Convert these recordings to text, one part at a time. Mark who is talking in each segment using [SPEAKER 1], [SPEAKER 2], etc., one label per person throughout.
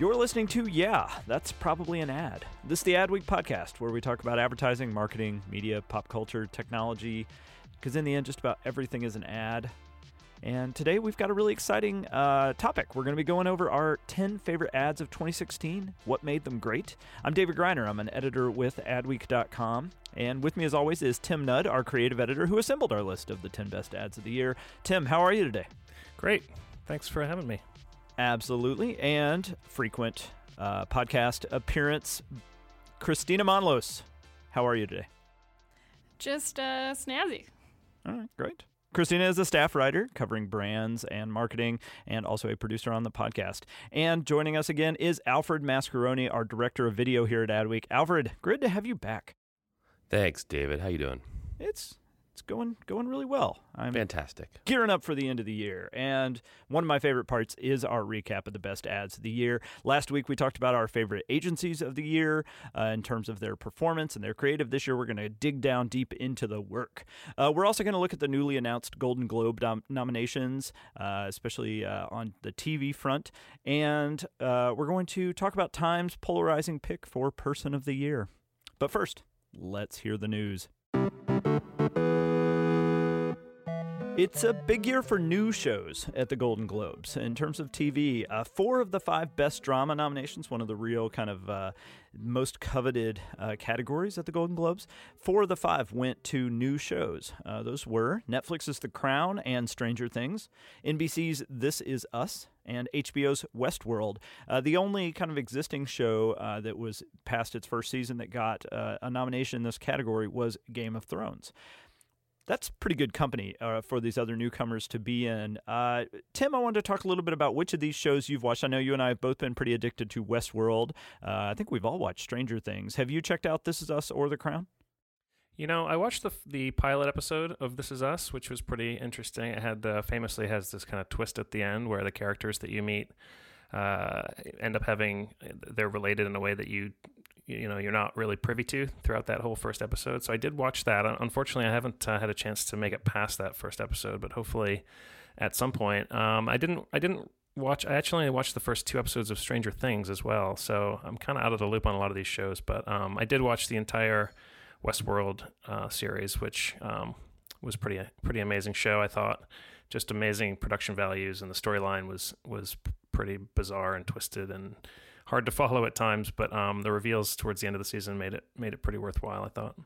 [SPEAKER 1] You're listening to Yeah, That's Probably an Ad. This is the Adweek podcast where we talk about advertising, marketing, media, pop culture, technology, because in the end, just about everything is an ad. And today we've got a really exciting uh, topic. We're going to be going over our 10 favorite ads of 2016, what made them great. I'm David Griner. I'm an editor with adweek.com. And with me, as always, is Tim Nudd, our creative editor, who assembled our list of the 10 best ads of the year. Tim, how are you today?
[SPEAKER 2] Great. Thanks for having me.
[SPEAKER 1] Absolutely. And frequent uh, podcast appearance, Kristina Monllos. How are you today?
[SPEAKER 3] Just uh, snazzy.
[SPEAKER 1] All right, great. Kristina is a staff writer covering brands and marketing and also a producer on the podcast. And joining us again is Alfred Maskeroni, our director of video here at Adweek. Alfred, good to have you back.
[SPEAKER 4] Thanks, David. How you doing?
[SPEAKER 1] It's it's going going really well. I'm
[SPEAKER 4] Fantastic.
[SPEAKER 1] gearing up for the end of the year. And one of my favorite parts is our recap of the best ads of the year. Last week, we talked about our favorite agencies of the year uh, in terms of their performance and their creative. This year, we're going to dig down deep into the work. Uh, we're also going to look at the newly announced Golden Globe dom- nominations, uh, especially uh, on the TV front. And uh, we're going to talk about Time's polarizing pick for Person of the Year. But first, let's hear the news. It's a big year for new shows at the Golden Globes. In terms of TV, uh, four of the five best drama nominations, one of the real kind of uh, most coveted uh, categories at the Golden Globes, four of the five went to new shows. Uh, those were Netflix's The Crown and Stranger Things, NBC's This Is Us, and HBO's Westworld. Uh, the only kind of existing show uh, that was past its first season that got uh, a nomination in this category was Game of Thrones that's pretty good company uh, for these other newcomers to be in. Uh, Tim, I wanted to talk a little bit about which of these shows you've watched. I know you and I have both been pretty addicted to Westworld. Uh, I think we've all watched Stranger Things. Have you checked out This Is Us or The Crown?
[SPEAKER 2] You know, I watched the the pilot episode of This Is Us, which was pretty interesting. It had uh, famously has this kind of twist at the end where the characters that you meet uh, end up having they're related in a way that you you know you're not really privy to throughout that whole first episode. So I did watch that. Unfortunately, I haven't uh, had a chance to make it past that first episode, but hopefully at some point. Um, I didn't. I didn't watch. I actually only watched the first two episodes of Stranger Things as well, so I'm kind of out of the loop on a lot of these shows. But um, I did watch the entire Westworld uh, series, which um, was pretty pretty amazing show. I thought just amazing production values, and the storyline was was pretty bizarre and twisted and hard to follow at times. But um, the reveals towards the end of the season made it made it pretty worthwhile. I thought.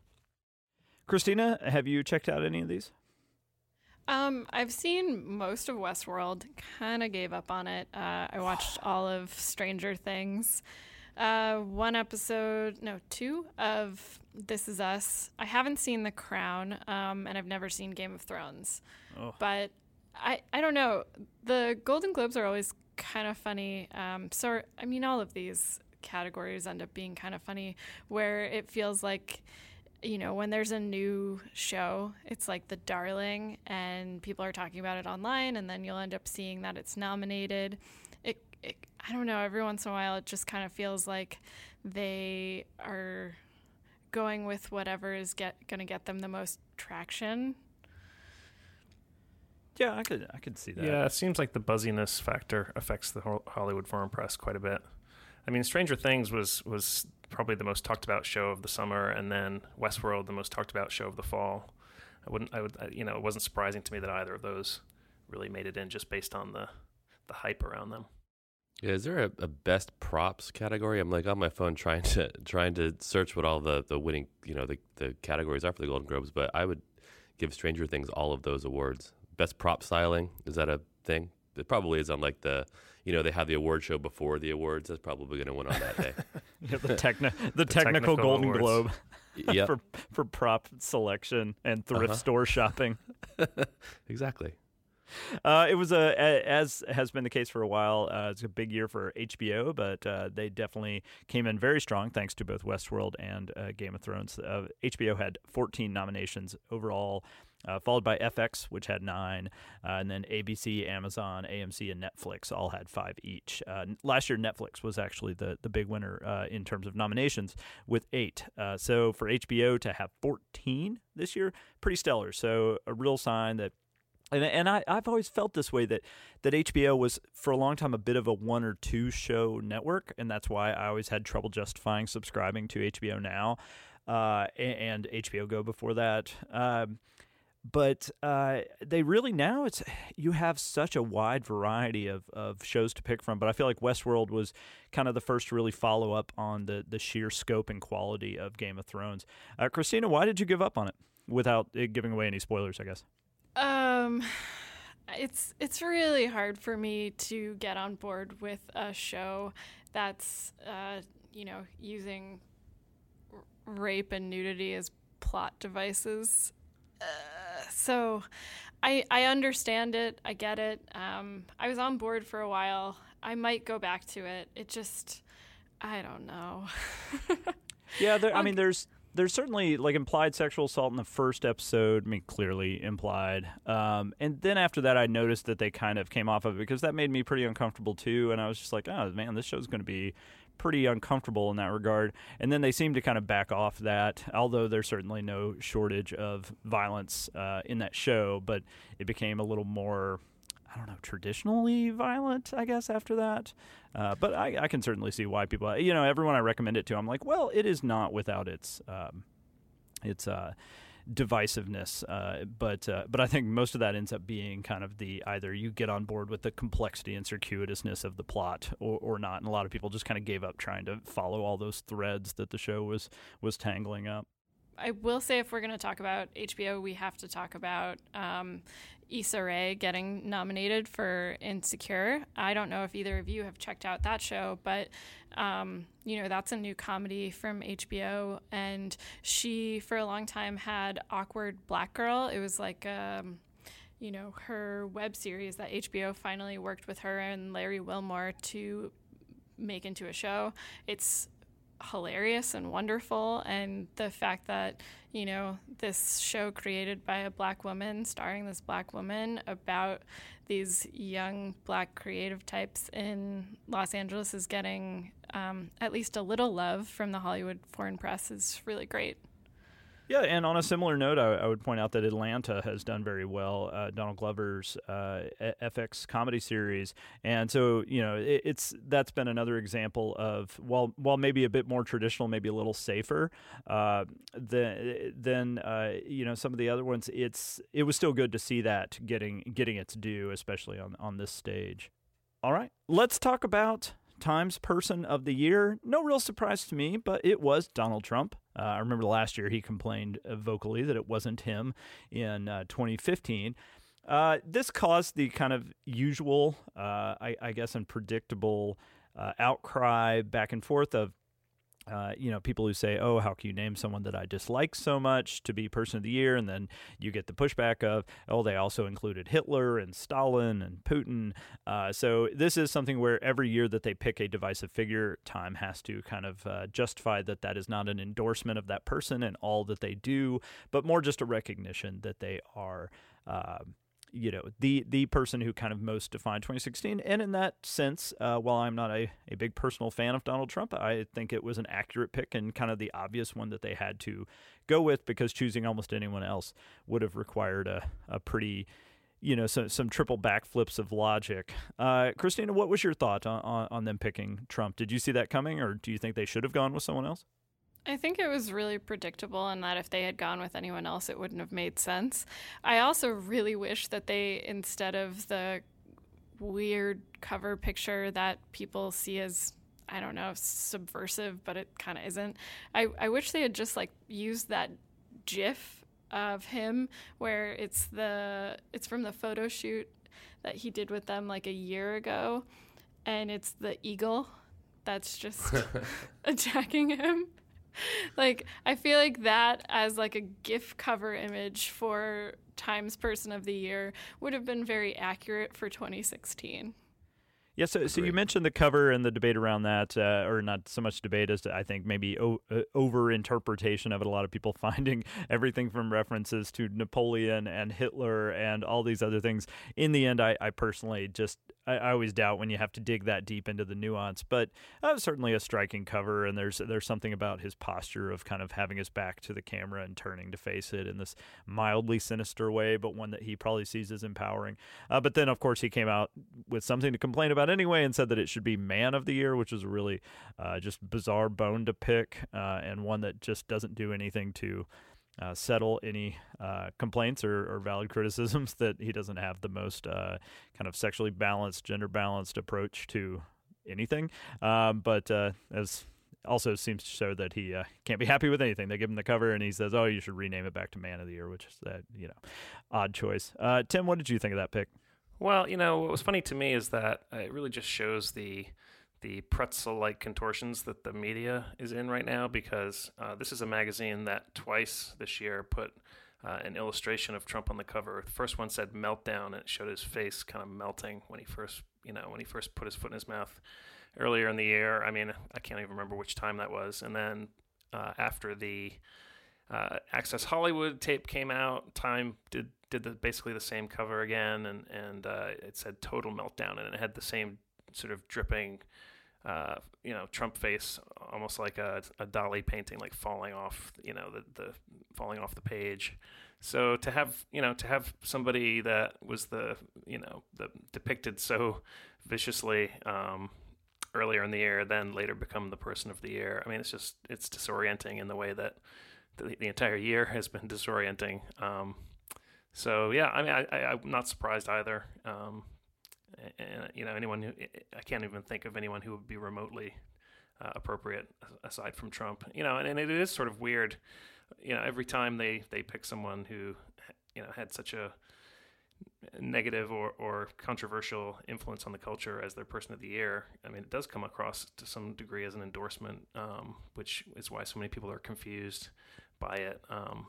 [SPEAKER 1] Kristina, have you checked out any of these?
[SPEAKER 3] Um, I've seen most of Westworld. Kind of gave up on it. Uh, I watched all of Stranger Things. Uh, one episode, no, two of This Is Us. I haven't seen The Crown, um, and I've never seen Game of Thrones.
[SPEAKER 1] Oh.
[SPEAKER 3] But I, I don't know. The Golden Globes are always kind of funny. Um, so I mean, all of these categories end up being kind of funny, where it feels like you know, when there's a new show, it's like the darling, and people are talking about it online, and then you'll end up seeing that it's nominated. It, it I don't know, every once in a while, it just kind of feels like they are going with whatever is get going to get them the most traction.
[SPEAKER 1] Yeah, I could I could see that.
[SPEAKER 2] Yeah, it seems like the buzziness factor affects the Hollywood Foreign Press quite a bit. I mean, Stranger Things was was probably the most talked about show of the summer, and then Westworld the most talked about show of the fall. I wouldn't, I would, I- you know, it wasn't surprising to me that either of those really made it in just based on the the hype around them.
[SPEAKER 4] Yeah, is there a, a best props category? I'm like on my phone trying to trying to search what all the, the winning you know the, the categories are for the Golden Globes, but I would give Stranger Things all of those awards. Best prop styling is that a thing? It probably is on like the you know they have the award show before the awards. That's probably going to win on that day.
[SPEAKER 1] Yeah, the, techni- the,
[SPEAKER 2] The
[SPEAKER 1] technical,
[SPEAKER 2] technical
[SPEAKER 1] Golden
[SPEAKER 2] awards.
[SPEAKER 1] Globe
[SPEAKER 4] yep,
[SPEAKER 1] for for prop selection and thrift
[SPEAKER 4] Uh-huh.
[SPEAKER 1] store shopping.
[SPEAKER 4] exactly.
[SPEAKER 1] Uh, it was a, a as has been the case for a while. Uh, it's a big year for HBO, but uh, they definitely came in very strong thanks to both Westworld and uh, Game of Thrones. Uh, HBO had 14 nominations overall, uh, followed by FX, which had nine, uh, and then ABC, Amazon, AMC, and Netflix all had five each. Uh, last year, Netflix was actually the the big winner uh, in terms of nominations with eight. Uh, so for HBO to have 14 this year, pretty stellar. So a real sign that and and I I've always felt this way that that HBO was for a long time a bit of a one or two show network, and that's why I always had trouble justifying subscribing to HBO Now, uh, a- and, HBO Go before that. Um, but uh, they really now it's you have such a wide variety of, of shows to pick from. But I feel like Westworld was kind of the first to really follow up on the the sheer scope and quality of Game of Thrones. Uh, Kristina, why did you give up on it without uh, giving away any spoilers? I guess.
[SPEAKER 3] Um, it's it's really hard for me to get on board with a show that's uh, you know using rape and nudity as plot devices. Uh, so, I I understand it. I get it. Um, I was on board for a while. I might go back to it. It just I don't know.
[SPEAKER 1] Yeah, there, I mean, there's there's certainly like implied sexual assault in the first episode. I mean, clearly implied. Um, and then after that, I noticed that they kind of came off of it because that made me pretty uncomfortable too. And I was just like, oh man, this show's going to be pretty uncomfortable in that regard. And then they seem to kind of back off that, although there's certainly no shortage of violence uh, in that show, but it became a little more. I don't know, traditionally violent, I guess, after that. Uh, but I, I can certainly see why people, you know, everyone I recommend it to, I'm like, well, it is not without its um, its uh, divisiveness. Uh, but uh, but I think most of that ends up being kind of the either you get on board with the complexity and circuitousness of the plot or, or not. And a lot of people just kind of gave up trying to follow all those threads that the show was was tangling up.
[SPEAKER 3] I will say if we're going to talk about HBO, we have to talk about um, Issa Rae getting nominated for Insecure. I don't know if either of you have checked out that show, but um, you know that's a new comedy from HBO, and she for a long time had Awkward Black Girl. It was like. Um, you know, her web series that HBO finally worked with her and Larry Wilmore to make into a show. It's hilarious and wonderful and the fact that you know this show created by a black woman starring this black woman about these young black creative types in los angeles is getting um, at least a little love from the hollywood foreign press is really great
[SPEAKER 1] Yeah, and on a similar note, I, I would point out that Atlanta has done very well. Uh, Donald Glover's uh, FX comedy series, and so you know it, it's that's been another example of while while maybe a bit more traditional, maybe a little safer uh, than than uh, you know some of the other ones. It's it was still good to see that getting getting its due, especially on on this stage. All right, let's talk about Times Person of the Year. No real surprise to me, but it was Donald Trump. Uh, I remember last year he complained uh, vocally that it wasn't him in uh, 2015. Uh, this caused the kind of usual, uh, I, I guess, and predictable uh, outcry back and forth of uh, you know, people who say, "Oh, how can you name someone that I dislike so much to be Person of the Year?" And then you get the pushback of, "Oh, they also included Hitler and Stalin and Putin." Uh, so this is something where every year that they pick a divisive figure, Time has to kind of uh, justify that that is not an endorsement of that person and all that they do, but more just a recognition that they are. Uh, you know the the person who kind of most defined 2016 and in that sense uh, while i'm not a, a big personal fan of donald trump i think it was an accurate pick and kind of the obvious one that they had to go with because choosing almost anyone else would have required a, a pretty you know some, some triple backflips of logic. Uh, kristina what was your thought on, on, on them picking trump? Did you see that coming or do you think they should have gone with someone else
[SPEAKER 3] I think it was really predictable, and that if they had gone with anyone else, it wouldn't have made sense. I also really wish that they, instead of the weird cover picture that people see as I don't know subversive, but it kind of isn't. I I wish they had just like used that GIF of him where it's the it's from the photo shoot that he did with them like a year ago, and it's the eagle that's just attacking him. like I feel like that as like a GIF cover image for Times Person of the Year would have been very accurate for 2016.
[SPEAKER 1] Yeah, so, so you mentioned the cover and the debate around that, uh, or not so much debate as to, I think maybe o- uh, over interpretation of it. A lot of people finding everything from references to Napoleon and Hitler and all these other things. In the end, I, I personally just I, I, always doubt when you have to dig that deep into the nuance, but uh, certainly a striking cover. And there's there's something about his posture of kind of having his back to the camera and turning to face it in this mildly sinister way, but one that he probably sees as empowering. Uh, but then, of course, he came out with something to complain about anyway and said that it should be Man of the Year, which was a really uh, just bizarre bone to pick uh, and one that just doesn't do anything to uh, settle any uh, complaints or, or, valid criticisms that he doesn't have the most uh, kind of sexually balanced, gender balanced approach to anything. Um, but uh, as also seems to show that he uh, can't be happy with anything. They give him the cover and he says, "Oh, you should rename it back to Man of the Year," which is that you know odd choice. Uh, Tim, what did you think of that pick?
[SPEAKER 2] Well, you know what was funny to me is that it really just shows the the pretzel like contortions that the media is in right now because uh, this is a magazine that twice this year put uh, an illustration of Trump on the cover. The first one said meltdown and it showed his face kind of melting when he first, you know, when he first put his foot in his mouth earlier in the year. I mean, I can't even remember which time that was. And then uh, after the uh, Access Hollywood tape came out, Time did did the, basically the same cover again, and and uh, it said total meltdown, and it had the same sort of dripping uh, you know, Trump face, almost like a, a Dali painting, like falling off, you know, the, the falling off the page. So to have, you know, to have somebody that was the, you know, the depicted so viciously um, earlier in the year, then later become the person of the year. I mean, it's just it's disorienting in the way that the, the entire year has been disorienting. Um, so yeah, I mean, I, I, am not surprised either. Um, and you know anyone who I can't even think of anyone who would be remotely uh, appropriate aside from Trump. You know, and, and, it is sort of weird. You know, every time they they pick someone who you know had such a negative or, or controversial influence on the culture as their person of the year, I mean, it does come across to some degree as an endorsement, um, which is why so many people are confused by it. Um,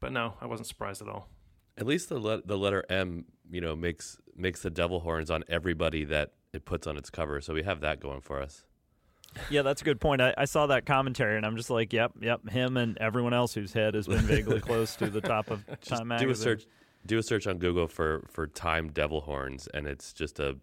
[SPEAKER 2] but no, I wasn't surprised at all.
[SPEAKER 4] At least the le- the letter M, you know, makes makes the devil horns on everybody that it puts on its cover. So we have that going for us.
[SPEAKER 1] Yeah, that's a good point. I, I, saw that commentary and I'm just like, yep, yep, him and everyone else whose head has been vaguely close to the top of Time magazine.
[SPEAKER 4] Do a search. Do a search on Google for for Time devil horns, and it's just a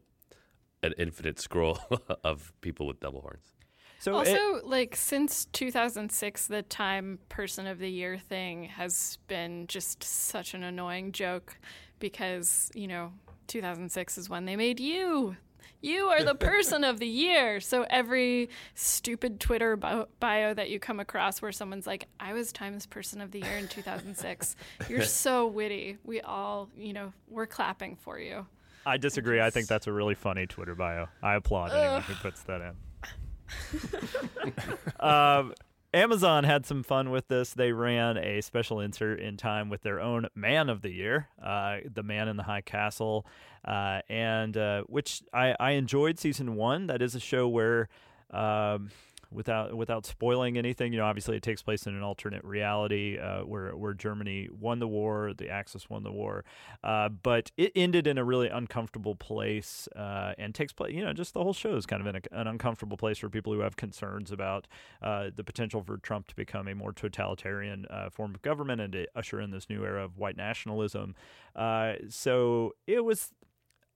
[SPEAKER 4] an infinite scroll of people with devil horns.
[SPEAKER 3] So also, it, like since 2006, the Time Person of the Year thing has been just such an annoying joke because you know 2006 is when they made you. You are the person of the year. So every stupid Twitter bio, bio, that you come across where someone's like, "I was Times Person of the Year in 2006." You're so witty. We all, you know, we're clapping for you.
[SPEAKER 1] I disagree. I think that's a really funny Twitter bio. I applaud anyone who puts that in. Um, Amazon had some fun with this. They ran a special insert in time with their own Man of the Year, uh, the Man in the High Castle, uh, and uh, which I, I enjoyed season one. That is a show where um, without without spoiling anything, you know, obviously it takes place in an alternate reality uh, where where Germany won the war, the Axis won the war, uh, but it ended in a really uncomfortable place uh, and takes place. You know, just the whole show is kind of a, an uncomfortable place for people who have concerns about uh, the potential for Trump to become a more totalitarian uh, form of government and to usher in this new era of white nationalism. Uh, so it was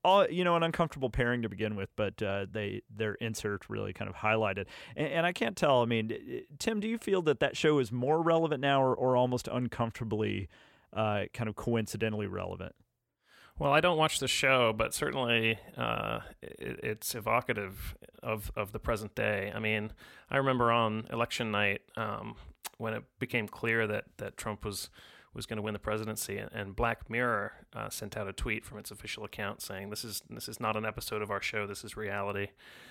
[SPEAKER 1] all you know an uncomfortable pairing to begin with, but uh, they their insert really kind of highlighted. And, and, I can't tell. I mean, Tim, do you feel that that show is more relevant now, or, or almost uncomfortably, uh, kind of coincidentally relevant?
[SPEAKER 2] Well, I don't watch the show, but certainly uh, it, it's evocative of of the present day. I mean, I remember on election night um, when it became clear that that Trump was was going to win the presidency. And Black Mirror uh, sent out a tweet from its official account saying, "This is this is not an episode of our show. This is reality."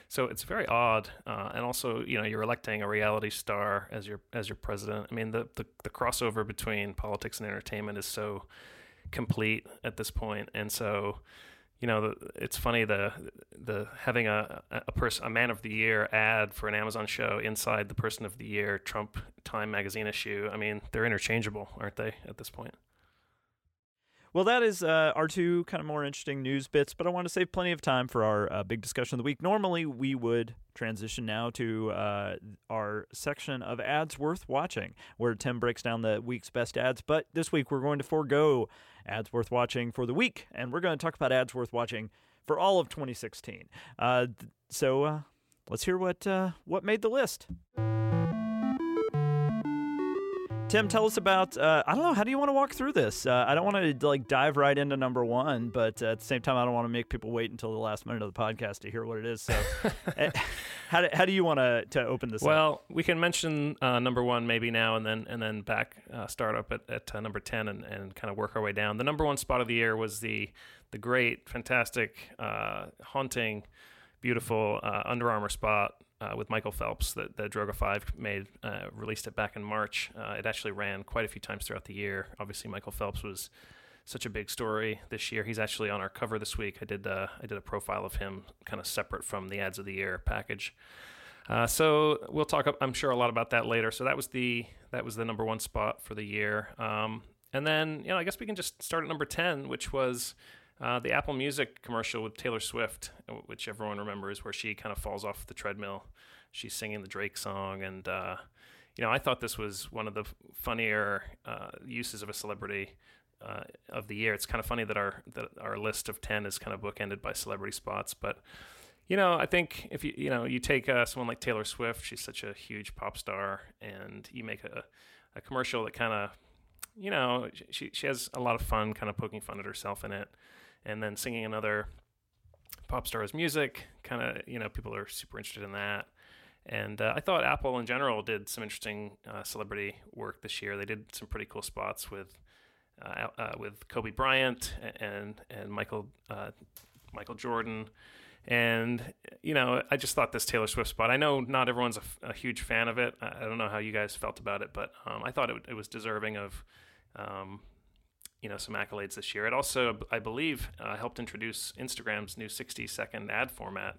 [SPEAKER 2] So it's very odd. Uh, and also, you know, you're electing a reality star as your as your president. I mean, the, the the crossover between politics and entertainment is so complete at this point, and so you know, it's funny the the having a a person a man of the year ad for an Amazon show inside the person of the year Trump Time magazine issue. I mean, they're interchangeable, aren't they? At this point.
[SPEAKER 1] Well, that is uh, our two kind of more interesting news bits, but I want to save plenty of time for our uh, big discussion of the week. Normally, we would transition now to uh, our section of ads worth watching, where Tim breaks down the week's best ads. But this week, we're going to forego ads worth watching for the week, and we're going to talk about ads worth watching for all of 2016. Uh, so uh, let's hear what uh, what made the list. Tim, tell us about. Uh, I don't know. How do you want to walk through this? Uh, I don't want to like dive right into number one, but uh, at the same time, I don't want to make people wait until the last minute of the podcast to hear what it is. So, eh, how, do, how do you want to to open this?
[SPEAKER 2] Well,
[SPEAKER 1] up?
[SPEAKER 2] we can mention uh, number one maybe now, and then and then back uh, start up at, at uh, number ten, and, and kind of work our way down. The number one spot of the year was the the great, fantastic, haunting, beautiful Under Armour spot uh, with Michael Phelps that, that Droga5 made, uh, released it back in March. Uh, it actually ran quite a few times throughout the year. Obviously, Michael Phelps was such a big story this year. He's actually on our cover this week. I did uh, I did a profile of him, kind of separate from the ads of the year package. Uh, so we'll talk. I'm sure a lot about that later. So that was the that was the number one spot for the year. Um, and then you know I guess we can just start at number ten, which was uh, the Apple Music commercial with Taylor Swift, which everyone remembers, where she kind of falls off the treadmill. She's singing the Drake song, and uh, you know, I thought this was one of the funnier uh, uses of a celebrity uh, of the year. It's kind of funny that our that our list of ten is kind of bookended by celebrity spots, but you know, I think if you you know you take uh, someone like Taylor Swift, she's such a huge pop star, and you make a a commercial that kind of you know she she has a lot of fun, kind of poking fun at herself in it and then singing another pop star's music. Kind of, you know, people are super interested in that. And uh, I thought Apple in general did some interesting uh, celebrity work this year. They did some pretty cool spots with uh, uh with Kobe Bryant and and Michael uh, Michael Jordan. And you know, I just thought this Taylor Swift spot. I know not everyone's a, a huge fan of it. I, don't know how you guys felt about it, but um, I thought it, it was deserving of um, you know some accolades this year. It also, I believe, uh, helped introduce Instagram's new 60 second ad format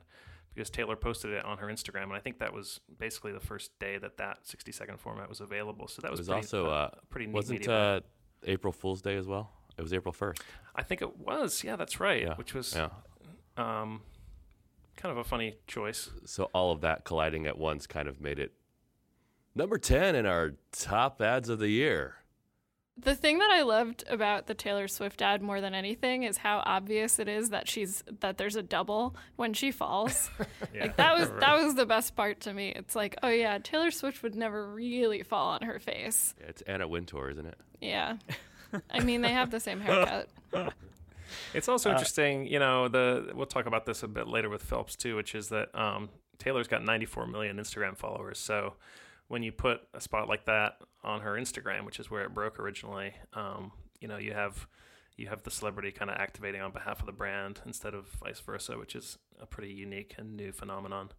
[SPEAKER 2] because Taylor posted it on her Instagram, and I think that was basically the first day that that 60 second format was available. So that was,
[SPEAKER 4] was
[SPEAKER 2] pretty,
[SPEAKER 4] also uh,
[SPEAKER 2] pretty neat.
[SPEAKER 4] Wasn't uh, April Fool's Day as well? It was April 1st.
[SPEAKER 2] I think it was. Yeah, that's right.
[SPEAKER 4] Yeah.
[SPEAKER 2] Which was
[SPEAKER 4] yeah.
[SPEAKER 2] um, kind of a funny choice.
[SPEAKER 4] So all of that colliding at once kind of made it number 10 in our top ads of the year.
[SPEAKER 3] The thing that I loved about the Taylor Swift ad more than anything is how obvious it is that she's that there's a double when she falls. yeah, like that was right. that was the best part to me. It's like, oh yeah, Taylor Swift would never really fall on her face.
[SPEAKER 4] Yeah, it's Anna Wintour, isn't it?
[SPEAKER 3] Yeah. I mean, they have the same haircut.
[SPEAKER 2] It's also uh, interesting, you know, the we'll talk about this a bit later with Phelps too, which is that um, Taylor's got 94 million Instagram followers. So when you put a spot like that on her Instagram, which is where it broke originally, um, you know, you have you have the celebrity kind of activating on behalf of the brand instead of vice versa, which is a pretty unique and new phenomenon.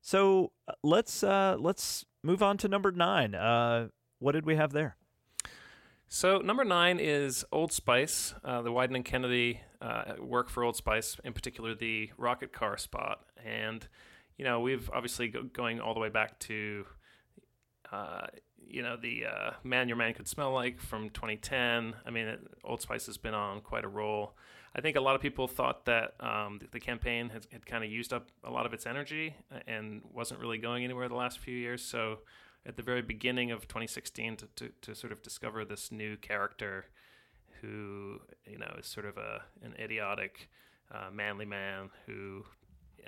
[SPEAKER 1] So uh, let's uh, let's move on to number nine. Uh, what did we have there?
[SPEAKER 2] So number nine is Old Spice, uh, the Wieden and Kennedy uh, work for Old Spice, in particular the rocket car spot, and you know, we've obviously go, going all the way back to, uh, you know, the uh, Man Your Man Could Smell Like from 2010. I mean, it, Old Spice has been on quite a roll. I think a lot of people thought that um, the, the, campaign had, had kind of used up a lot of its energy and wasn't really going anywhere the last few years. So at the very beginning of 2016, to, to, to sort of discover this new character who, you know, is sort of a an idiotic, uh, manly man who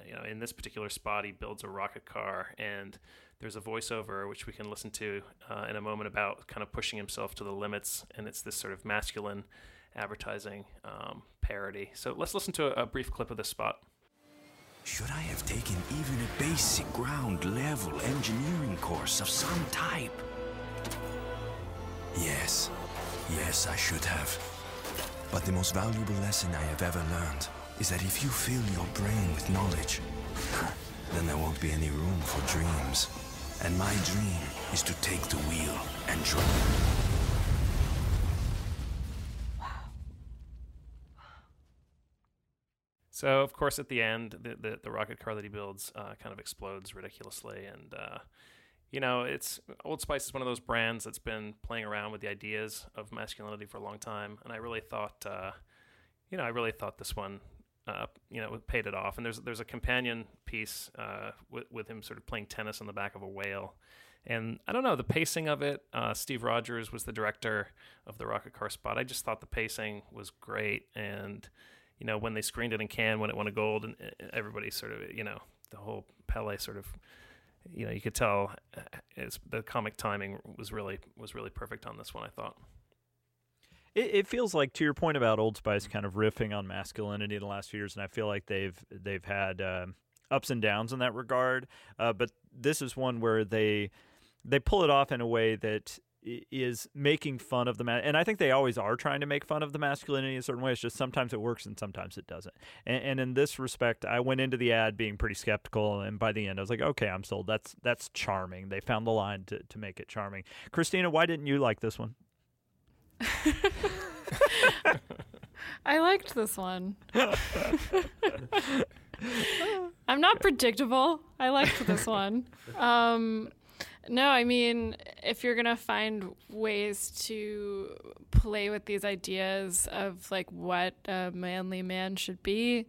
[SPEAKER 2] you know, in this particular spot, he builds a rocket car, and there's a voiceover which we can listen to uh, in a moment about kind of pushing himself to the limits, and it's this sort of masculine advertising um, parody. So let's listen to a, a brief clip of this spot.
[SPEAKER 5] Should I have taken even a basic ground level engineering course of some type? Yes, yes, I should have. But the most valuable lesson I have ever learned is that if you fill your brain with knowledge, then there won't be any room for dreams. And my dream is to take the wheel and drive.
[SPEAKER 2] So, of course, at the end, the, the, the rocket car that he builds uh, kind of explodes ridiculously. And, uh, you know, it's Old Spice is one of those brands that's been playing around with the ideas of masculinity for a long time. And I really thought, uh, you know, I really thought this one, uh, you know, paid it off. And there's there's a companion piece uh, with, with him sort of playing tennis on the back of a whale. And I don't know, the pacing of it, uh, Steve Rogers was the director of the rocket car spot. I just thought the pacing was great. And, you know, when they screened it in Cannes, when it won a gold, and everybody sort of, you know, the whole Palais sort of, you know, you could tell uh, it's, the comic timing was really was really perfect on this one. I thought.
[SPEAKER 1] It, it, feels like, to your point about Old Spice, kind of riffing on masculinity in the last few years, and I feel like they've they've had uh, ups and downs in that regard. Uh, but this is one where they they pull it off in a way that is making fun of the man, and I think they always are trying to make fun of the masculinity in a certain way it's Just sometimes it works and sometimes it doesn't. And, and, in this respect, I went into the ad being pretty skeptical, and by the end, I was like, okay, I'm sold. That's that's charming. They found the line to to make it charming. Kristina, why didn't you like this one?
[SPEAKER 3] I liked this one. I'm not predictable. I liked this one. Um, no, I mean, if you're going to find ways to play with these ideas of like what a manly man should be,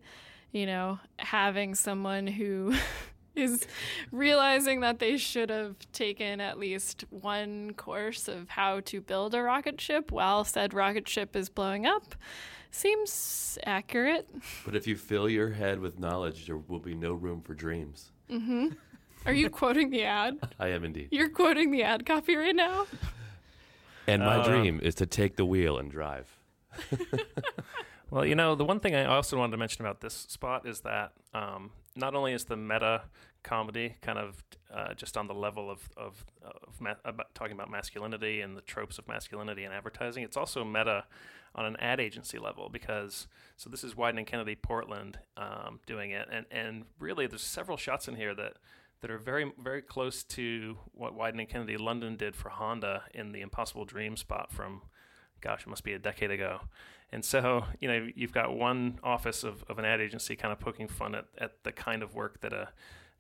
[SPEAKER 3] you know, having someone who is realizing that they should have taken at least one course of how to build a rocket ship while said rocket ship is blowing up seems accurate.
[SPEAKER 4] But if you fill your head with knowledge, there will be no room for dreams.
[SPEAKER 3] Mm-hmm. Are you quoting the ad?
[SPEAKER 4] I am indeed.
[SPEAKER 3] You're quoting the ad copy right now?
[SPEAKER 4] And my uh, dream is to take the wheel and drive.
[SPEAKER 2] well, you know, the one thing I also wanted to mention about this spot is that um, not only is the meta comedy kind of uh, just on the level of of, of ma- about talking about masculinity and the tropes of masculinity in advertising, it's also meta on an ad agency level because so this is Wieden and Kennedy Portland um, doing it, and and really there's several shots in here that that are very very close to what Wieden and Kennedy London did for Honda in the Impossible Dream spot from gosh, it must be a decade ago. And so, you know, you've got one office of, of an ad agency kind of poking fun at, at the kind of work that a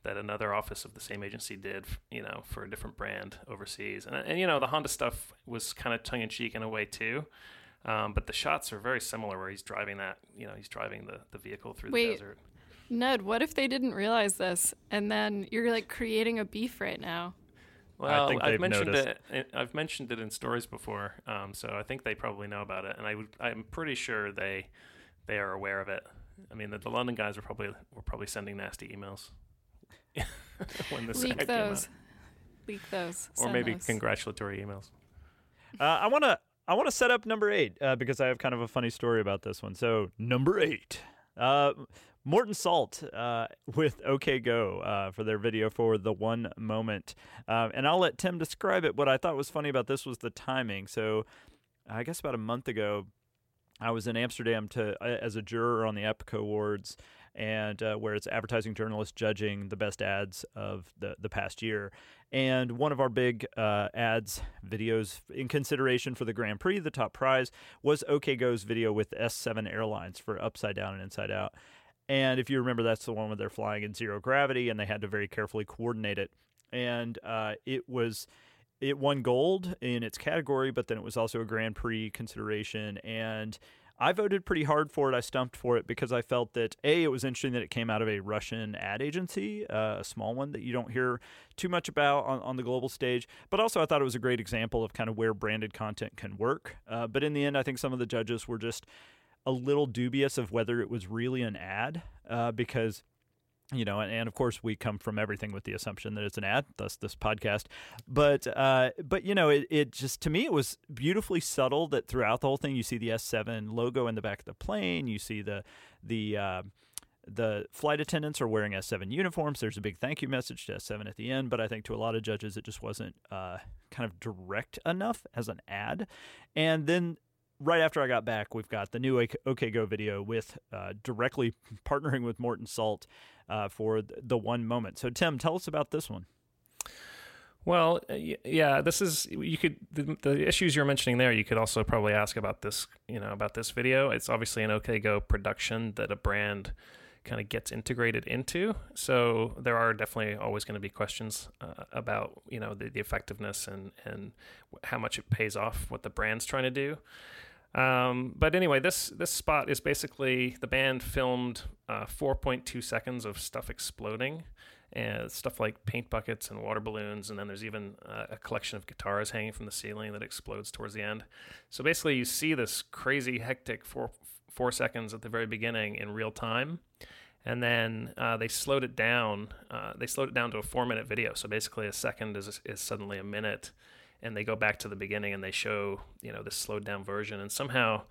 [SPEAKER 2] that another office of the same agency did, you know, for a different brand overseas. And, and you know, the Honda stuff was kind of tongue in cheek in a way too. Um, but the shots are very similar where he's driving that, you know, he's driving the, the vehicle through
[SPEAKER 3] Wait,
[SPEAKER 2] the desert.
[SPEAKER 3] Ned, what if they didn't realize this and then you're like creating a beef right now?
[SPEAKER 2] Well, I've mentioned noticed. it. I've mentioned it in stories before, um, so I think they probably know about it, and I would, I'm pretty sure they they are aware of it. I mean, the, the London guys were probably were probably sending nasty emails when this
[SPEAKER 3] leak those, leak those,
[SPEAKER 2] or maybe those. congratulatory emails.
[SPEAKER 1] Uh, I want to I want to set up number eight uh, because I have kind of a funny story about this one. So number eight. Uh, Morton Salt uh, with OK Go uh, for their video for the one moment. Uh, and I'll let Tim describe it. What I thought was funny about this was the timing. So I guess about a month ago, I was in Amsterdam to uh, as a juror on the Epica Awards, and uh, where it's advertising journalists judging the best ads of the, the past year. And one of our big uh, ads videos in consideration for the Grand Prix, the top prize, was OK Go's video with S7 Airlines for Upside Down and Inside Out. And if you remember, that's the one where they're flying in zero gravity and they had to very carefully coordinate it. And uh, it was it won gold in its category, but then it was also a Grand Prix consideration. And I voted pretty hard for it. I stumped for it because I felt that a it was interesting that it came out of a Russian ad agency, uh, a small one that you don't hear too much about on, on the global stage. But also, I thought it was a great example of kind of where branded content can work. Uh, but in the end, I think some of the judges were just a little dubious of whether it was really an ad uh, because you know, and, and, of course we come from everything with the assumption that it's an ad, thus this podcast. But uh, but you know, it, it just to me it was beautifully subtle that throughout the whole thing you see the S7 logo in the back of the plane, you see the the uh, the flight attendants are wearing S7 uniforms. There's a big thank you message to S7 at the end, but I think to a lot of judges, it just wasn't uh, kind of direct enough as an ad. And then right after I got back, we've got the new OK Go video with uh, directly partnering with Morton Salt uh, for the one moment. So, Tim, tell us about this one.
[SPEAKER 2] Well, uh, yeah, this is you could the, the, issues you're mentioning there. You could also probably ask about this, you know, about this video. It's obviously an OK Go production that a brand kind of gets integrated into. So there are definitely always going to be questions uh, about you know the, the effectiveness and and how much it pays off, what the brand's trying to do. Um, but anyway, this this spot is basically the band filmed uh, 4.2 seconds of stuff exploding, and stuff like paint buckets and water balloons, and then there's even uh, a collection of guitars hanging from the ceiling that explodes towards the end. So basically, you see this crazy, hectic four four seconds at the very beginning in real time, and then uh, they slowed it down. Uh, they slowed it down to a four minute video. So basically, a second is is suddenly a minute and they go back to the beginning and they show you know this slowed down version. And somehow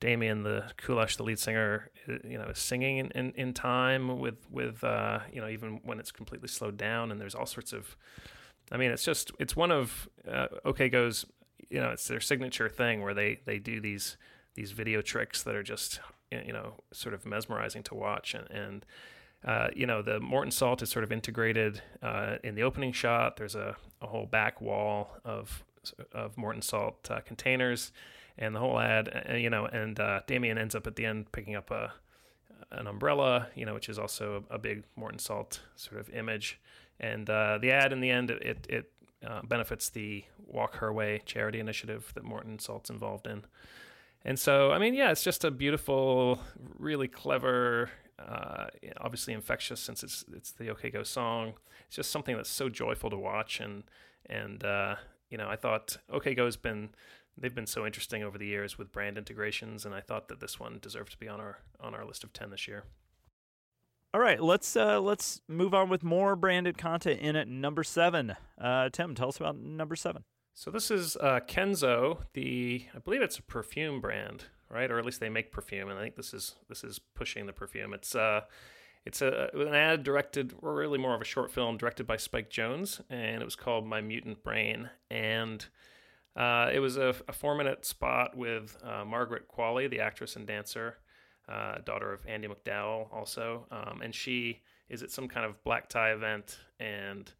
[SPEAKER 2] Damian the Kulash the lead singer you know is singing in, in, in time with with uh, you know even when it's completely slowed down. And there's all sorts of I mean it's just it's one of uh, OK Go's you know it's their signature thing where they they do these these video tricks that are just you know sort of mesmerizing to watch. And, and uh, you know, the Morton salt is sort of integrated uh, in the opening shot. There's a, a whole back wall of of Morton salt uh, containers, and the whole ad. Uh, you know, and uh, Damian ends up at the end picking up a an umbrella, you know, which is also a, a big Morton salt sort of image. And the ad in the end, it it benefits the Walk Her Way charity initiative that Morton Salt's involved in. And so, I mean, yeah, it's just a beautiful, really clever uh, obviously infectious since it's it's the OK Go song. It's just something that's so joyful to watch, and and uh, you know I thought OK Go has been they've been so interesting over the years with brand integrations, and I thought that this one deserved to be on our on our list of ten this year.
[SPEAKER 1] All right, let's uh, let's move on with more branded content in at number seven. Uh, Tim, tell us about number seven.
[SPEAKER 2] So this is uh, Kenzo, the I believe it's a perfume brand right? Or at least they make perfume, and I think this is this is pushing the perfume. It's uh, it's a an ad directed, or really more of a short film directed by Spike Jonze, and it was called My Mutant Brain, and uh, it was a, a four minute spot with uh, Margaret Qualley, the actress and dancer, uh, daughter of Andie MacDowell, also, um, and she is at some kind of black tie event and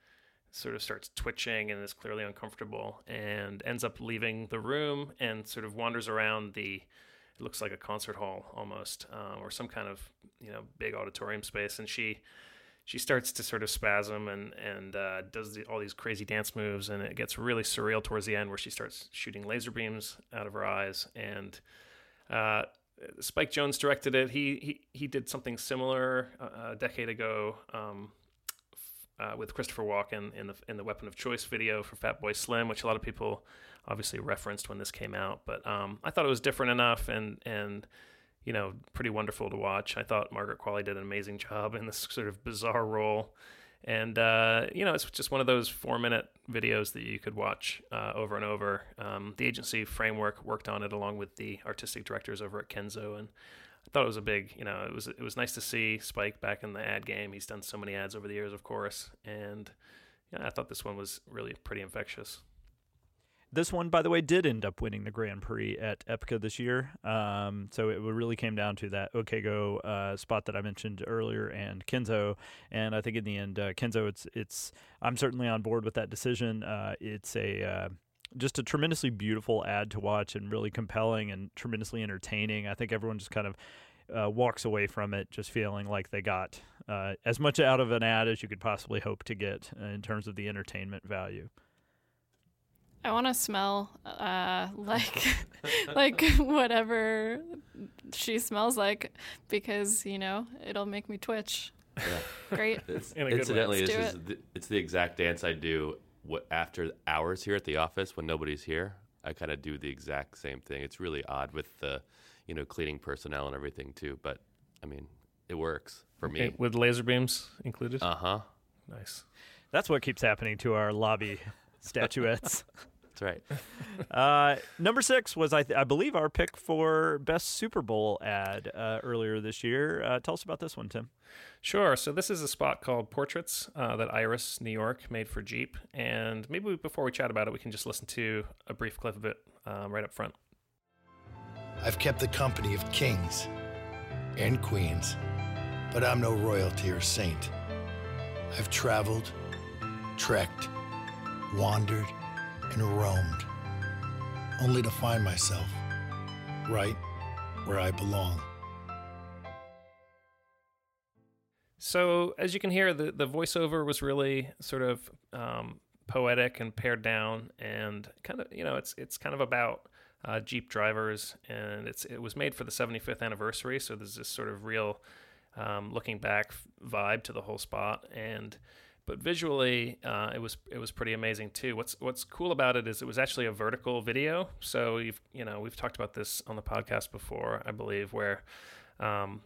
[SPEAKER 2] sort of starts twitching and is clearly uncomfortable and ends up leaving the room and sort of wanders around the it looks like a concert hall almost, uh, or some kind of you know big auditorium space. And she she starts to sort of spasm and and uh, does the, all these crazy dance moves, and it gets really surreal towards the end where she starts shooting laser beams out of her eyes. And uh, Spike Jonze directed it. He he he did something similar uh, a decade ago. Um, uh, with Christopher Walken in the in the Weapon of Choice video for Fatboy Slim, which a lot of people obviously referenced when this came out. But um, I thought it was different enough and and you know pretty wonderful to watch. I thought Margaret Qualley did an amazing job in this sort of bizarre role. And uh, you know, it's just one of those four-minute videos that you could watch uh, over and over. Um, the agency framework worked on it along with the artistic directors over at Kenzo, and I thought it was a big, you know, it was it was nice to see Spike back in the ad game. He's done so many ads over the years, of course, and yeah, I thought this one was really pretty infectious.
[SPEAKER 1] This one, by the way, did end up winning the Grand Prix at Epica this year. Um, so it really came down to that OK Go uh, spot that I mentioned earlier and Kenzo. And I think in the end, uh, Kenzo, it's it's I'm certainly on board with that decision. Uh, it's a uh, just a tremendously beautiful ad to watch and really compelling and tremendously entertaining. I think everyone just kind of uh, walks away from it just feeling like they got uh, as much out of an ad as you could possibly hope to get uh, in terms of the entertainment value.
[SPEAKER 3] I want to smell uh, like like whatever she smells like because you know it'll make me twitch. Yeah. Great.
[SPEAKER 4] It's, incidentally, this is the, it's the exact dance I do what after hours here at the office when nobody's here, I kind of do the exact same thing. It's really odd with the, you know, cleaning personnel and everything too. But I mean, it works for me.
[SPEAKER 2] with laser beams included.
[SPEAKER 4] Uh huh.
[SPEAKER 2] Nice.
[SPEAKER 1] That's what keeps happening to our lobby statuettes.
[SPEAKER 4] That's right.
[SPEAKER 1] Uh, number six was, I, th- I believe, our pick for best Super Bowl ad uh, earlier this year. Uh, tell us about this one, Tim.
[SPEAKER 2] Sure. So this is a spot called Portraits uh, that Iris New York made for Jeep, and maybe we, before we chat about it, we can just listen to a brief clip of it um, right up front.
[SPEAKER 6] I've kept the company of kings and queens, but I'm no royalty or saint. I've traveled, trekked, wandered, and roamed, only to find myself right where I belong.
[SPEAKER 2] So as you can hear, the the voiceover was really sort of um, poetic and pared down, and kind of you know it's it's kind of about uh, Jeep drivers, and it's it was made for the 75th anniversary, so there's this sort of real um, looking back vibe to the whole spot, and but visually uh, it was it was pretty amazing too. What's what's cool about it is it was actually a vertical video, so you've you know we've talked about this on the podcast before, I believe, where um,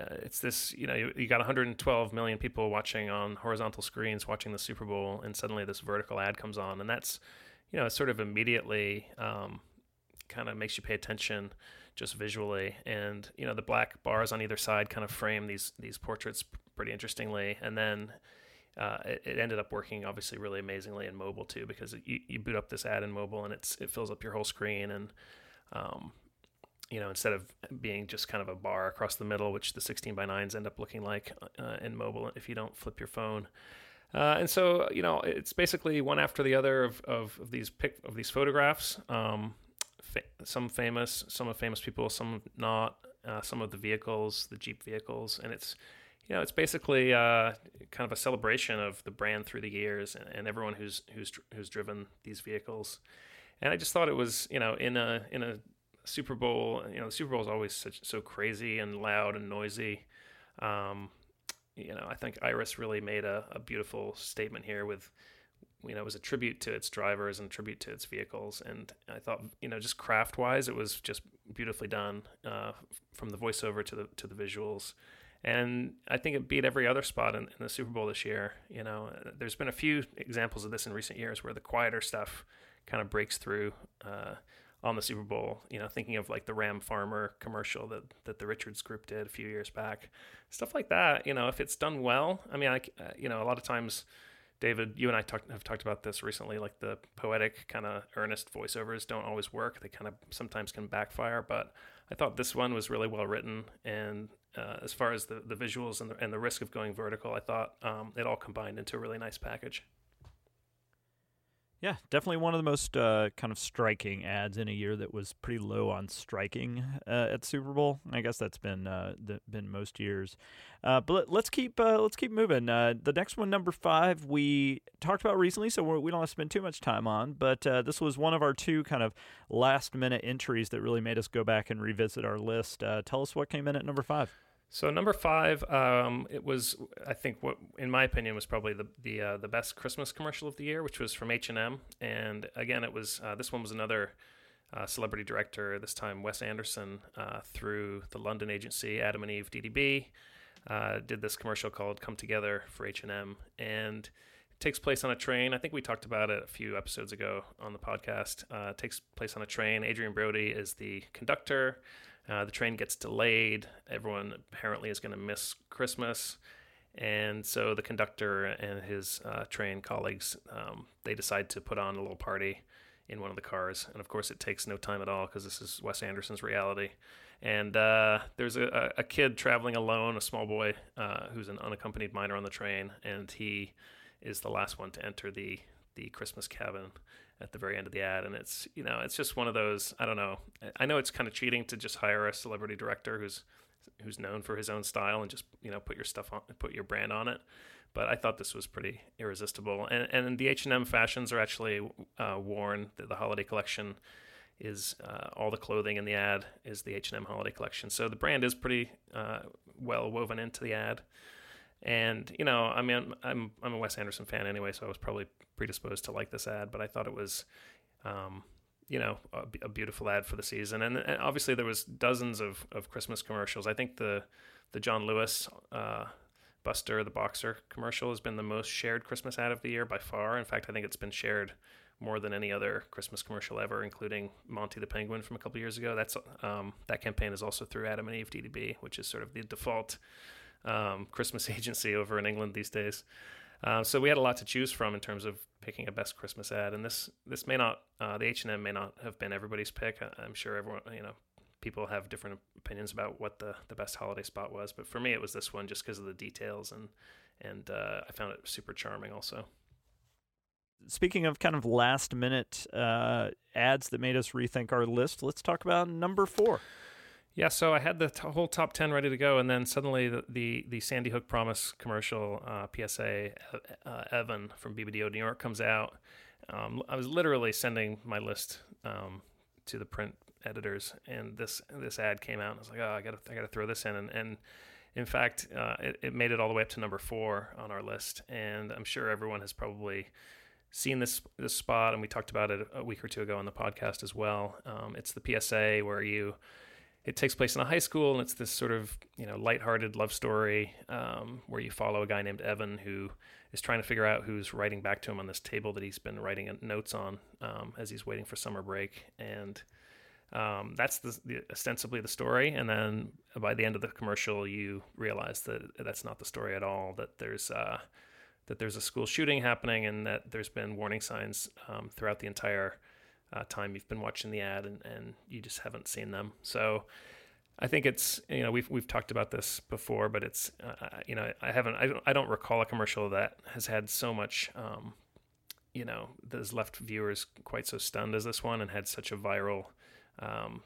[SPEAKER 2] uh, it's this you know you, you, got 112 million people watching on horizontal screens watching the Super Bowl, and suddenly this vertical ad comes on, and that's you know sort of immediately um, kind of makes you pay attention just visually, and you know the black bars on either side kind of frame these these portraits pretty interestingly, and then. Uh, it, it, ended up working obviously really amazingly in mobile too because you, you boot up this ad in mobile and it's it fills up your whole screen and um, you know, instead of being just kind of a bar across the middle, which the 16 by 9s end up looking like uh, in mobile if you don't flip your phone. Uh, and so, you know, it's basically one after the other of, of, of these pic of these photographs. Um, fa- some famous, some of famous people, some not. Uh, some of the vehicles, the Jeep vehicles, and it's you know, it's basically uh, kind of a celebration of the brand through the years and, and, everyone who's who's who's driven these vehicles. And I just thought it was, you know, in a in a Super Bowl, you know, the Super Bowl is always such so crazy and loud and noisy. Um, you know, I think Iris really made a, a beautiful statement here with, you know, it was a tribute to its drivers and tribute to its vehicles. And I thought, you know, just craft wise, it was just beautifully done uh, from the voiceover to the to the visuals. And I think it beat every other spot in, in the Super Bowl this year. You know, there's been a few examples of this in recent years where the quieter stuff kind of breaks through. Uh, on the Super Bowl. You know, thinking of like the Ram Farmer commercial that that the Richards Group did a few years back, stuff like that. You know, if it's done well, I mean, I uh, you know a lot of times. David, you and I talk, have talked about this recently. Like the poetic, kind of earnest voiceovers don't always work. They kind of sometimes can backfire. But I thought this one was really well written, and uh, as far as the, the visuals and the, and the risk of going vertical, I thought um, it all combined into a really nice package.
[SPEAKER 1] Yeah, definitely one of the most uh, kind of striking ads in a year that was pretty low on striking uh, at Super Bowl. I guess that's been uh, the, been most years. Uh, but let's keep uh, let's keep moving. Uh, the next one, number five, we talked about recently, so we're, we do not have to spend too much time on. But this was one of our two kind of last minute entries that really made us go back and revisit our list. tell us what came in at number five.
[SPEAKER 2] So number five, um, it was I think what in my opinion was probably the the uh, the best Christmas commercial of the year, which was from H and M, and again it was uh, this one was another uh, celebrity director, this time Wes Anderson uh, through the London agency Adam and Eve DDB, uh, did this commercial called "Come Together" for H and M, and it takes place on a train. I think we talked about it a few episodes ago on the podcast. Uh, it takes place on a train. Adrien Brody is the conductor. Uh, the train gets delayed. Everyone apparently is going to miss Christmas. And so the conductor and his uh, train colleagues, um, they decide to put on a little party in one of the cars. And of course, it takes no time at all because this is Wes Anderson's reality. And uh, there's a, a, kid traveling alone, a small boy uh, who's an unaccompanied minor on the train, and he is the last one to enter the the Christmas cabin at the very end of the ad and it's you know it's just one of those i don't know i know it's kind of cheating to just hire a celebrity director who's who's known for his own style and just you know put your stuff on put your brand on it but i thought this was pretty irresistible and and the h&m fashions are actually uh, worn the, the, holiday collection is uh, all the clothing in the ad is the h&m holiday collection so the brand is pretty uh, well woven into the ad and you know, I mean, I'm I'm a Wes Anderson fan anyway, so I was probably predisposed to like this ad. But I thought it was, um, you know, a, a, beautiful ad for the season. And, and, obviously, there was dozens of, of Christmas commercials. I think the the John Lewis uh, Buster the Boxer commercial has been the most shared Christmas ad of the year by far. In fact, I think it's been shared more than any other Christmas commercial ever, including Monty the Penguin from a couple years ago. That's um, that campaign is also through Adam and Eve DDB, which is sort of the default um, Christmas agency over in England these days. Uh, so we had a lot to choose from in terms of picking a best Christmas ad, and this this may not uh, the H and M may not have been everybody's pick. I, am sure everyone you know people have different opinions about what the the best holiday spot was, but for me it was this one just because of the details and and uh, I found it super charming also
[SPEAKER 1] speaking of kind of last minute uh, ads that made us rethink our list, let's talk about number four.
[SPEAKER 2] Yeah, so I had the t- whole top ten ready to go, and then suddenly the the, the Sandy Hook Promise commercial uh, PSA uh, Evan from BBDO New York comes out. Um, I was literally sending my list um, to the print editors, and this this ad came out, and I was like, oh, I got I got to throw this in, and, and in fact, uh, it, it made it all the way up to number four on our list, and I'm sure everyone has probably seen this this spot, and we talked about it a week or two ago on the podcast as well. Um, it's the PSA where you it takes place in a high school, and it's this sort of you know lighthearted love story um, where you follow a guy named Evan who is trying to figure out who's writing back to him on this table that he's been writing notes on um, as he's waiting for summer break, and um, that's the, the, ostensibly the story. And then by the end of the commercial, you realize that that's not the story at all. That there's uh, that there's a school shooting happening and that there's been warning signs um, throughout the entire uh, time you've been watching the ad and, and you just haven't seen them. So I think it's you know we've we've talked about this before, but it's uh, you know I haven't I don't I don't recall a commercial that has had so much um, you know that has left viewers quite so stunned as this one and had such a viral um,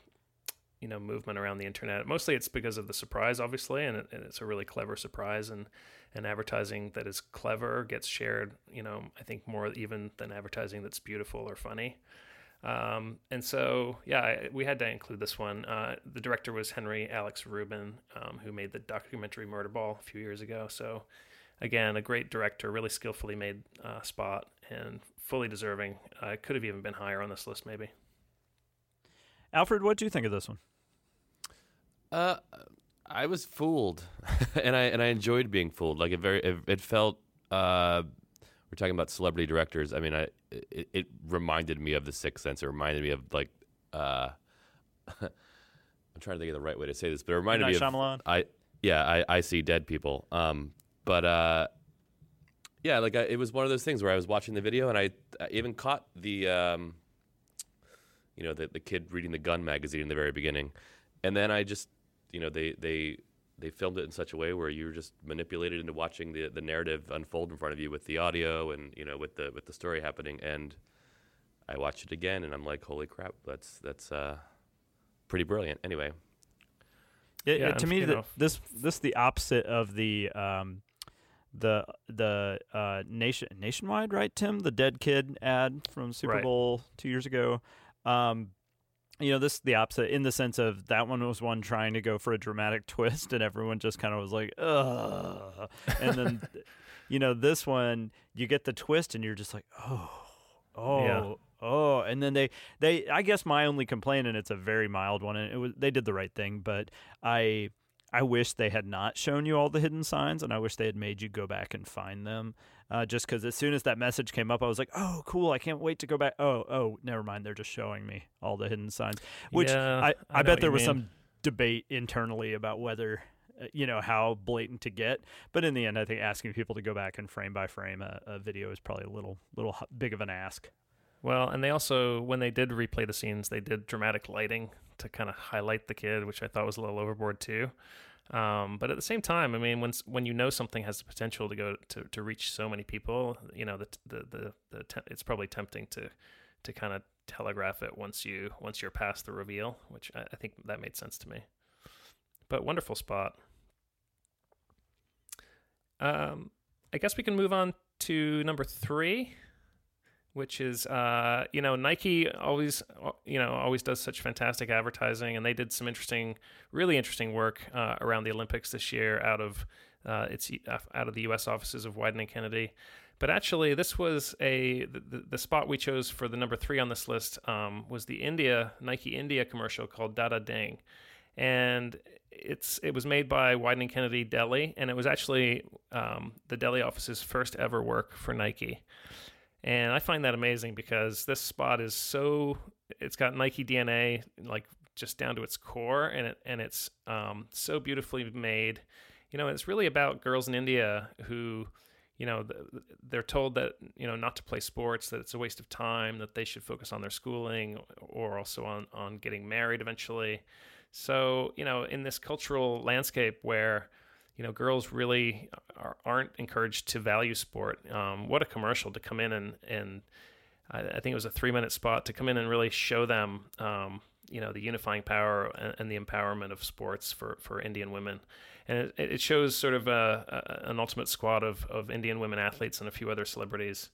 [SPEAKER 2] you know movement around the internet. Mostly it's because of the surprise, obviously, and, it, and it's a really clever surprise and and advertising that is clever gets shared, you know, I think more even than advertising that's beautiful or funny. Um, and so, yeah, we had to include this one. Uh, the director was Henry Alex Rubin, um, who made the documentary Murderball a few years ago. So, again, a great director, really skillfully made uh, spot and fully deserving. Uh, it could have even been higher on this list, maybe.
[SPEAKER 1] Alfred, what do you think of this one?
[SPEAKER 4] Uh, I was fooled, and I and I enjoyed being fooled. Like it very it, it felt. Uh, we're talking about celebrity directors. I mean, I it, it, reminded me of The Sixth Sense. It reminded me of like. Uh, I'm trying to think of the right way to say this, but it reminded me of
[SPEAKER 1] Shyamalan?
[SPEAKER 4] I yeah I I see dead people. Um, but uh, yeah, like I, it was one of those things where I was watching the video and I, I even caught the um, you know, the the kid reading the gun magazine in the very beginning, and then I just you know they they they filmed it in such a way where you're just manipulated into watching the the narrative unfold in front of you with the audio and you know with the with the story happening. And I watched it again and I'm like holy crap that's that's uh, pretty brilliant. Anyway.
[SPEAKER 1] It, yeah, it, to me the, this this the opposite of the um, the the uh, nation nationwide right Tim? The dead kid ad from Super
[SPEAKER 2] right.
[SPEAKER 1] Bowl 2 years ago. Um, you know, this is the opposite in the sense of that one was one trying to go for a dramatic twist, and everyone just kind of was like, ugh. And then, you know, this one, you get the twist, and you're just like, oh, oh, yeah. oh. And then they, they, I guess my only complaint, and it's a very mild one, and it was, they did the right thing, but I, I wish they had not shown you all the hidden signs, and I wish they had made you go back and find them uh, just because as soon as that message came up, I was like, "Oh, cool! I can't wait to go back." Oh, oh, never mind. They're just showing me all the hidden signs, which
[SPEAKER 2] yeah,
[SPEAKER 1] I,
[SPEAKER 2] I,
[SPEAKER 1] I bet there was
[SPEAKER 2] mean.
[SPEAKER 1] some debate internally about whether uh, you know how blatant to get. But in the end, I think asking people to go back and frame by frame a, a video is probably a little little big of an ask.
[SPEAKER 2] Well, and they also, when they did replay the scenes, they did dramatic lighting to kind of highlight the kid, which I thought was a little overboard too. Um, but at the same time, I mean, when when you know something has the potential to go to, to reach so many people, you know, the the the, the te- it's probably tempting to to kind of telegraph it once you once you're past the reveal, which I, I think that made sense to me. But wonderful spot. Um, I guess we can move on to number three which is uh, you know Nike always you know always does such fantastic advertising, and they did some interesting, really interesting work uh, around the Olympics this year out of uh, its out of the U.S. offices of Wieden and Kennedy. But actually, this was a the, the spot we chose for the number three on this list um, was the India Nike India commercial called Dada Ding, and it's it was made by Wieden Kennedy Delhi, and it was actually um, the Delhi office's first ever work for Nike. And I find that amazing because this spot is so it's got Nike DNA like just down to its core, and it and it's um, so beautifully made. You know, it's really about girls in India who you know they're told that you know not to play sports that it's a waste of time that they should focus on their schooling or also on on getting married eventually so you know in this cultural landscape where you know girls really are, not encouraged to value sport um, what a commercial to come in and and I, I, think it was a three minute spot to come in and really show them um, you know the unifying power and, and, the empowerment of sports for for Indian women and it, it shows sort of a, a, an ultimate squad of, of Indian women athletes and a few other celebrities.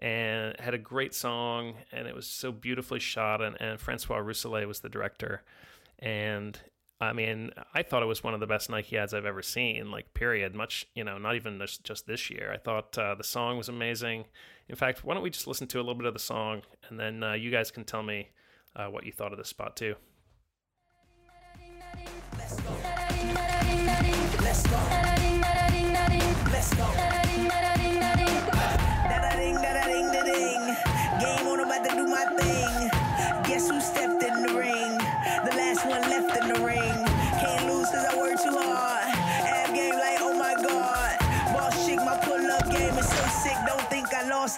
[SPEAKER 2] And had a great song, and it was so beautifully shot. And, and Francois Rousselet was the director. And I mean, I thought it was one of the best Nike ads I've ever seen, like, period. Much, you know, not even this, just this year. I thought uh, the song was amazing. In fact, why don't we just listen to a little bit of the song, and then uh, you guys can tell me uh, what you thought of this spot, too. Let's go. Let's go.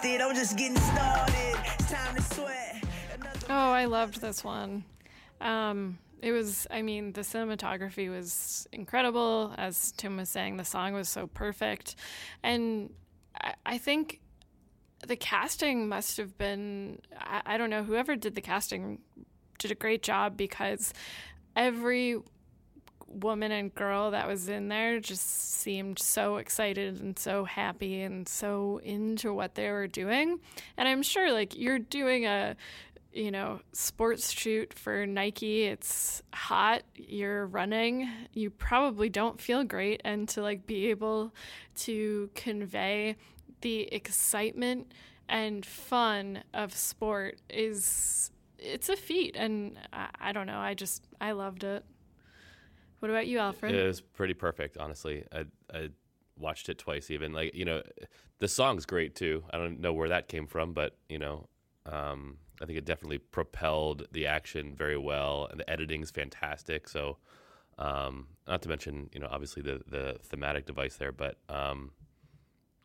[SPEAKER 2] It. I'm just getting started. It's time to sweat. Oh, I loved this one. Um, it was, I mean, the cinematography was incredible. As Tim was saying, the song was so perfect. And I, I think the casting must have been, I, I don't know, whoever did the casting did a great job because every woman and girl that was in there just seemed so excited and so happy and so into what they were doing. And I'm sure like you're doing a you know, sports shoot for Nike. It's hot, you're running, you probably don't feel great. And to like be able to convey the excitement and fun of sport is it's a feat and I, I, don't know i just i loved it what about you alfred
[SPEAKER 4] it was pretty perfect honestly i i watched it twice even like you know the song's great too i don't know where that came from but you know um, I think it definitely propelled the action very well, and the editing's fantastic. So, um, not to mention, you know, obviously the the thematic device there, but um,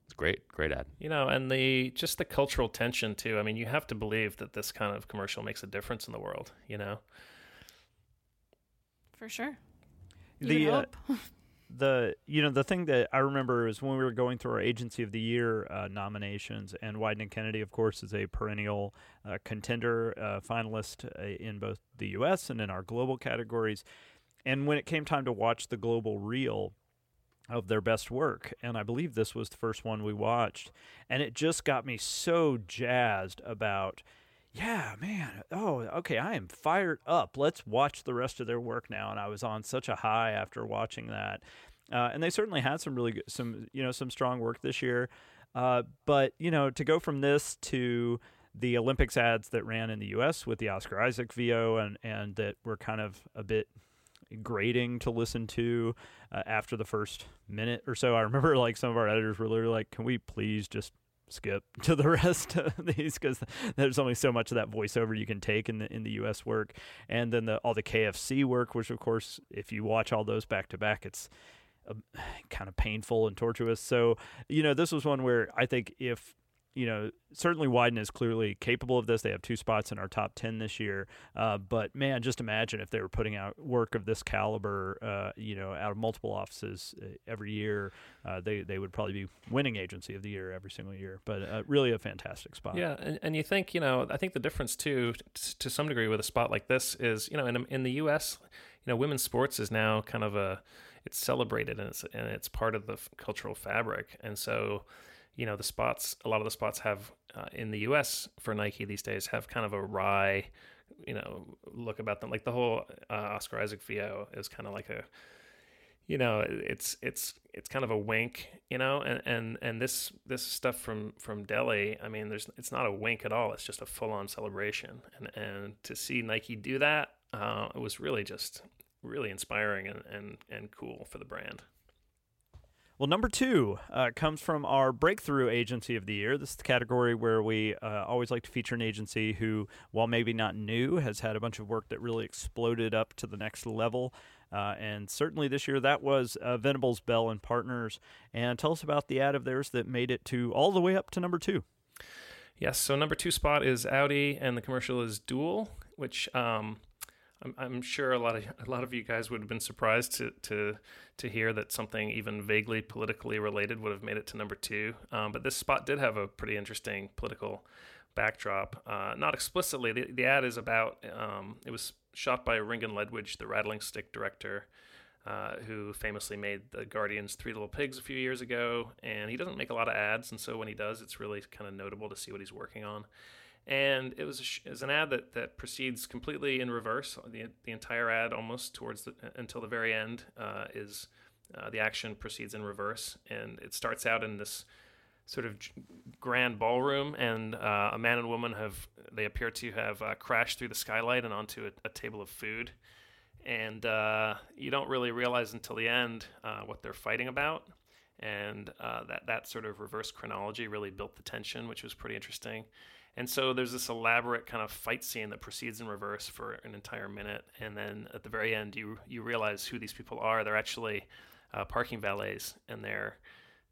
[SPEAKER 4] it's great, great ad.
[SPEAKER 2] You know, and the just the cultural tension too. I mean, you have to believe that this kind of commercial makes a difference in the world. You know,
[SPEAKER 3] for sure.
[SPEAKER 1] The uh, the you know the thing that I remember is when we were going through our Agency of the Year uh, nominations, and Wieden Kennedy, of course, is a perennial uh, contender, uh, finalist uh, in both the U.S. and in our global categories. And when it came time to watch the global reel of their best work, and I believe this was the first one we watched, and it just got me so jazzed about yeah, man. Oh, okay. I am fired up. Let's watch the rest of their work now. And I was on such a high after watching that. Uh, and they certainly had some really good, some you know some strong work this year. Uh, but you know to go from this to the Olympics ads that ran in the U.S. with the Oscar Isaac VO and and that were kind of a bit grating to listen to uh, after the first minute or so. I remember like some of our editors were literally like, "Can we please just skip to the rest of these because there's only so much of that voiceover you can take in the in the U.S. work, and then the all the KFC work, which of course, if you watch all those back to back, it's uh, kind of painful and tortuous. So you know, this was one where I think if you know, certainly Wieden is clearly capable of this. They have two spots in our top 10 this year. Uh, but man, just imagine if they were putting out work of this caliber, uh, you know, out of multiple offices uh, every year, uh, they, they would probably be winning agency of the year every single year. But uh, really a fantastic spot.
[SPEAKER 2] Yeah. And, and you think, you know, I think the difference too, t- to some degree with a spot like this is, you know, in, in the U.S., you know, women's sports is now kind of a, it's celebrated and it's, and it's part of the f- cultural fabric. And so, you know the spots a lot of the spots have uh, in the us for nike these days have kind of a wry you know look about them. Like the whole uh, oscar isaac vo is kind of like a you know it's it's it's kind of a wink you know and and and this this stuff from from delhi i mean there's it's not a wink at all. It's just a full-on celebration. And and to see nike do that uh, it was really just really inspiring and, and, and cool for the brand.
[SPEAKER 1] Well, number two uh, comes from our breakthrough agency of the year. This is the category where we uh, always like to feature an agency who, while maybe not new, has had a bunch of work that really exploded up to the next level. Uh, and certainly this year, that was uh, Venables Bell and Partners. And tell us about the ad of theirs that made it to all the way up to number two.
[SPEAKER 2] Yes, so number two spot is Audi, and the commercial is Duel, which um, I'm, I'm sure a lot of a lot of you guys would have been surprised to to to hear that something even vaguely politically related would have made it to number two. Um, but this spot did have a pretty interesting political backdrop. Uh, not explicitly, the, the ad is about. Um, it was shot by Ringan Ledwidge, the Rattling Stick director. Uh, who famously made the Guardians Three Little Pigs a few years ago, and he doesn't make a lot of ads, and so when he does, it's really kind of notable to see what he's working on and it was, sh- it was an ad that, that proceeds completely in reverse. The, the entire ad, almost towards the, until the very end, uh, is uh, the action proceeds in reverse, and it starts out in this sort of grand ballroom, and uh, a man and woman have they appear to have uh, crashed through the skylight and onto a, a table of food, and uh, you don't really realize until the end uh, what they're fighting about. And that that sort of reverse chronology really built the tension, which was pretty interesting. And so there's this elaborate kind of fight scene that proceeds in reverse for an entire minute, and then at the very end, you you realize who these people are. They're actually uh, parking valets, and they're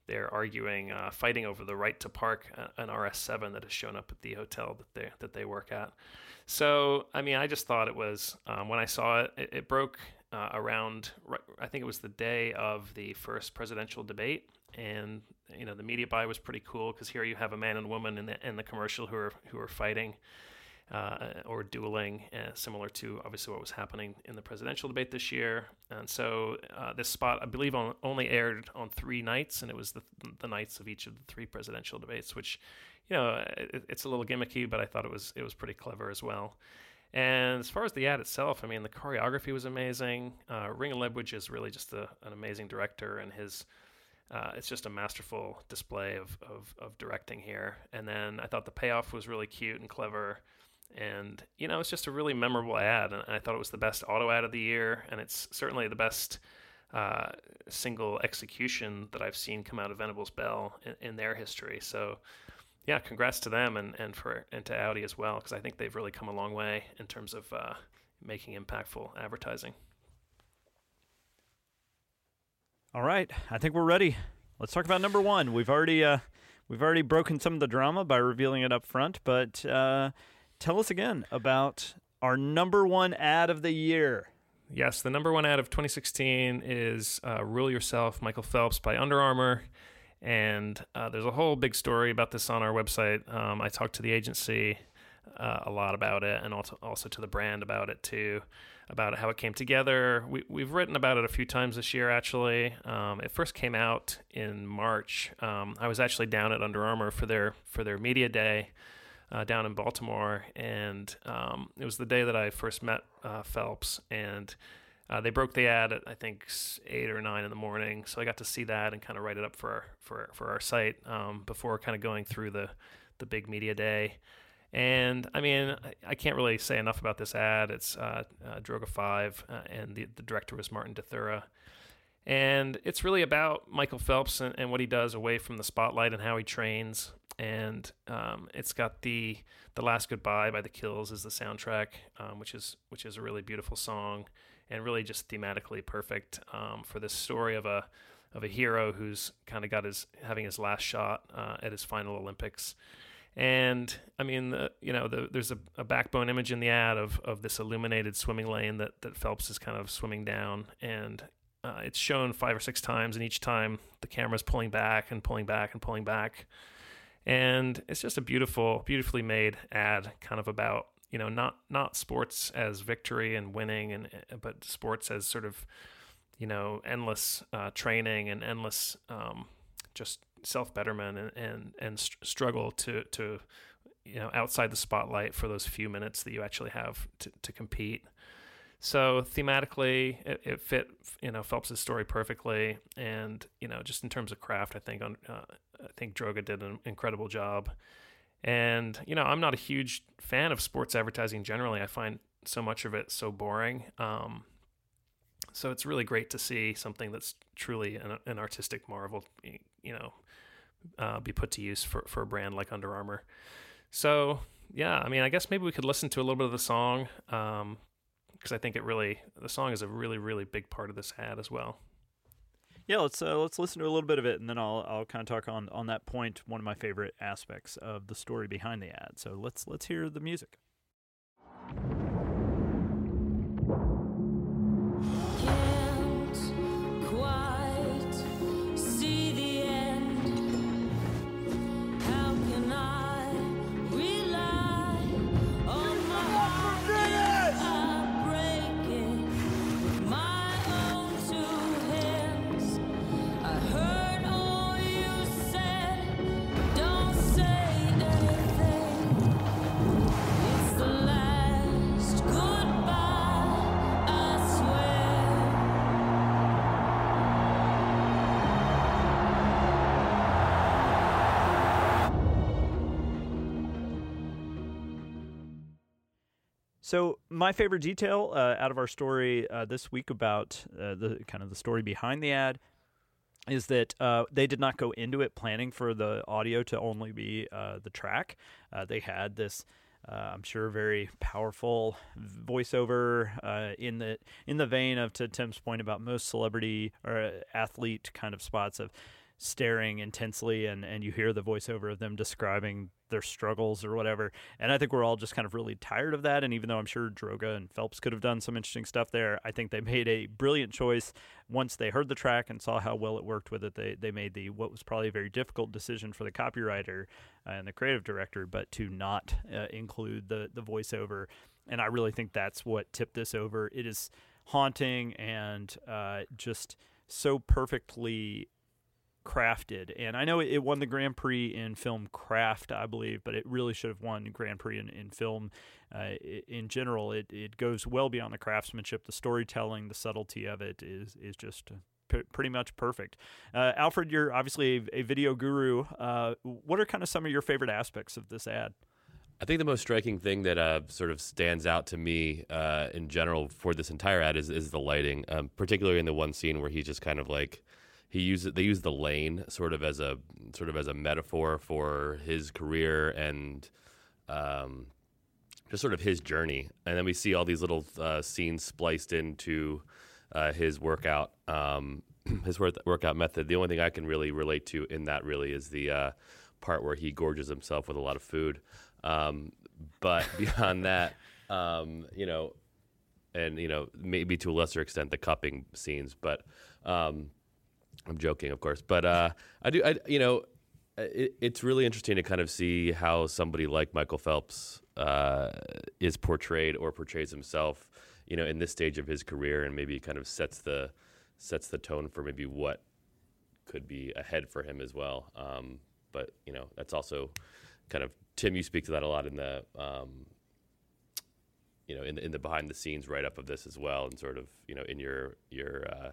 [SPEAKER 2] they're arguing, uh, fighting over the right to park an RS7 that has shown up at the hotel that they that they work at. So, I mean, I just thought it was um, when I saw it, it, it broke uh, around. I think it was the day of the first presidential debate, and you know the media buy was pretty cool because here you have a man and woman in the in the commercial who are who are fighting uh, or dueling, uh, similar to obviously what was happening in the presidential debate this year. And so uh, this spot, I believe, on, only aired on three nights, and it was the the nights of each of the three presidential debates, which you know it, it's a little gimmicky, but I thought it was it was pretty clever as well. And as far as the ad itself, I mean, the choreography was amazing. Uh, Ringan Ledwidge is really just a, an amazing director, and his uh, it's just a masterful display of, of, of, directing here. And then I thought the payoff was really cute and clever. And, you know, it's just a really memorable ad. And I thought it was the best auto ad of the year. And it's certainly the best uh, single execution that I've seen come out of Venables Bell in, in their history. So, yeah, congrats to them and, and for and to Audi as well, because I think they've really come a long way in terms of uh, making impactful advertising.
[SPEAKER 1] All right, I think we're ready. Let's talk about number one. We've already uh, we've already broken some of the drama by revealing it up front, but uh, tell us again about our number one ad of the year.
[SPEAKER 2] Yes, the number one ad of 2016 is uh, "Rule Yourself," Michael Phelps by Under Armour, and uh, there's a whole big story about this on our website. Um, I talked to the agency uh, a lot about it, and also also to the brand about it too about how it came together. We, we've written about it a few times this year, actually. Um, it first came out in March. Um, I was actually down at Under Armour for their for their media day uh, down in Baltimore, and um, it was the day that I first met uh, Phelps, and uh, they broke the ad at I think eight or nine in the morning, so I got to see that and kind of write it up for for for our site um, before kind of going through the the big media day. And I mean, I can't really say enough about this ad. It's uh, uh, Droga5, uh, and the, the director was Martin de Thurah. And it's really about Michael Phelps and, and, what he does away from the spotlight and how he trains. And um, it's got the the Last Goodbye by the Kills as the soundtrack, um, which is which is a really beautiful song and really just thematically perfect um, for this story of a of a hero who's kind of got his having his last shot uh, at his final Olympics. And I mean, the, you know, the, there's a, a, backbone image in the ad of, of this illuminated swimming lane that, that Phelps is kind of swimming down. And uh, it's shown five or six times, and each time the camera's pulling back and pulling back and pulling back. And it's just a beautiful, beautifully made ad, kind of about you know not not sports as victory and winning, and uh, but sports as sort of you know endless uh, training and endless um, just self betterment and and, and st- struggle to to you know outside the spotlight for those few minutes that you actually have to, to compete. So thematically, it, it fit you know Phelps's story perfectly, and you know just in terms of craft, I think on uh, I think Droga did an incredible job. And you know I'm not a huge fan of sports advertising generally. I find so much of it so boring. Um, So it's really great to see something that's truly an, an artistic marvel, you know, uh, be put to use for, for a brand like Under Armour. So yeah, I mean, I guess maybe we could listen to a little bit of the song because um, I think it really the song is a really really big part of this ad as well.
[SPEAKER 1] Yeah, let's uh, let's listen to a little bit of it, and then I'll I'll kind of talk on on that point. One of my favorite aspects of the story behind the ad. So let's let's hear the music. So my favorite detail uh, out of our story uh, this week about uh, the kind of the story behind the ad is that uh, they did not go into it planning for the audio to only be uh, the track. Uh, they had this. I'm sure very powerful voiceover in the in the vein of to Tim's point about most celebrity or athlete kind of spots of staring intensely and, and you hear the voiceover of them describing their struggles or whatever. And I think we're all just kind of really tired of that. And even though I'm sure Droga and Phelps could have done some interesting stuff there, I think they made a brilliant choice. Once they heard the track and saw how well it worked with it, they, they made the what was probably a very difficult decision for the copywriter and the creative director, but to not uh, include the, the voiceover. And I really think that's what tipped this over. It is haunting and uh, just so perfectly crafted. And I know it, won the Grand Prix in film craft, I believe, but it really should have won Grand Prix in, in film. Uh, in general, it, it goes well beyond the craftsmanship. The storytelling, the subtlety of it is is just p- pretty much perfect. Uh, Alfred, you're obviously a, a video guru. Uh, what are kind of some of your favorite aspects of this ad?
[SPEAKER 4] I think the most striking thing that uh, sort of stands out to me uh, in general for this entire ad is, is the lighting, um, particularly in the one scene where he's just kind of like he uses they use the lane sort of as a sort of as a metaphor for his career and um, just sort of his journey. And then we see all these little uh, scenes spliced into uh, his workout um, his workout method. The only thing I can really relate to in that really is the uh, part where he gorges himself with a lot of food. Um, but beyond that, um, you know, and you know maybe to a lesser extent the cupping scenes, but um, I'm joking, of course, but uh, I do. I you know, it, it's really interesting to kind of see how somebody like Michael Phelps uh, is portrayed or portrays himself, you know, in this stage of his career, and maybe kind of sets the sets the tone for maybe what could be ahead for him as well. Um, but you know, that's also kind of Tim. You speak to that a lot in the. Um, you know, in the, in the behind the scenes write up of this as well, and sort of, you know, in your your uh,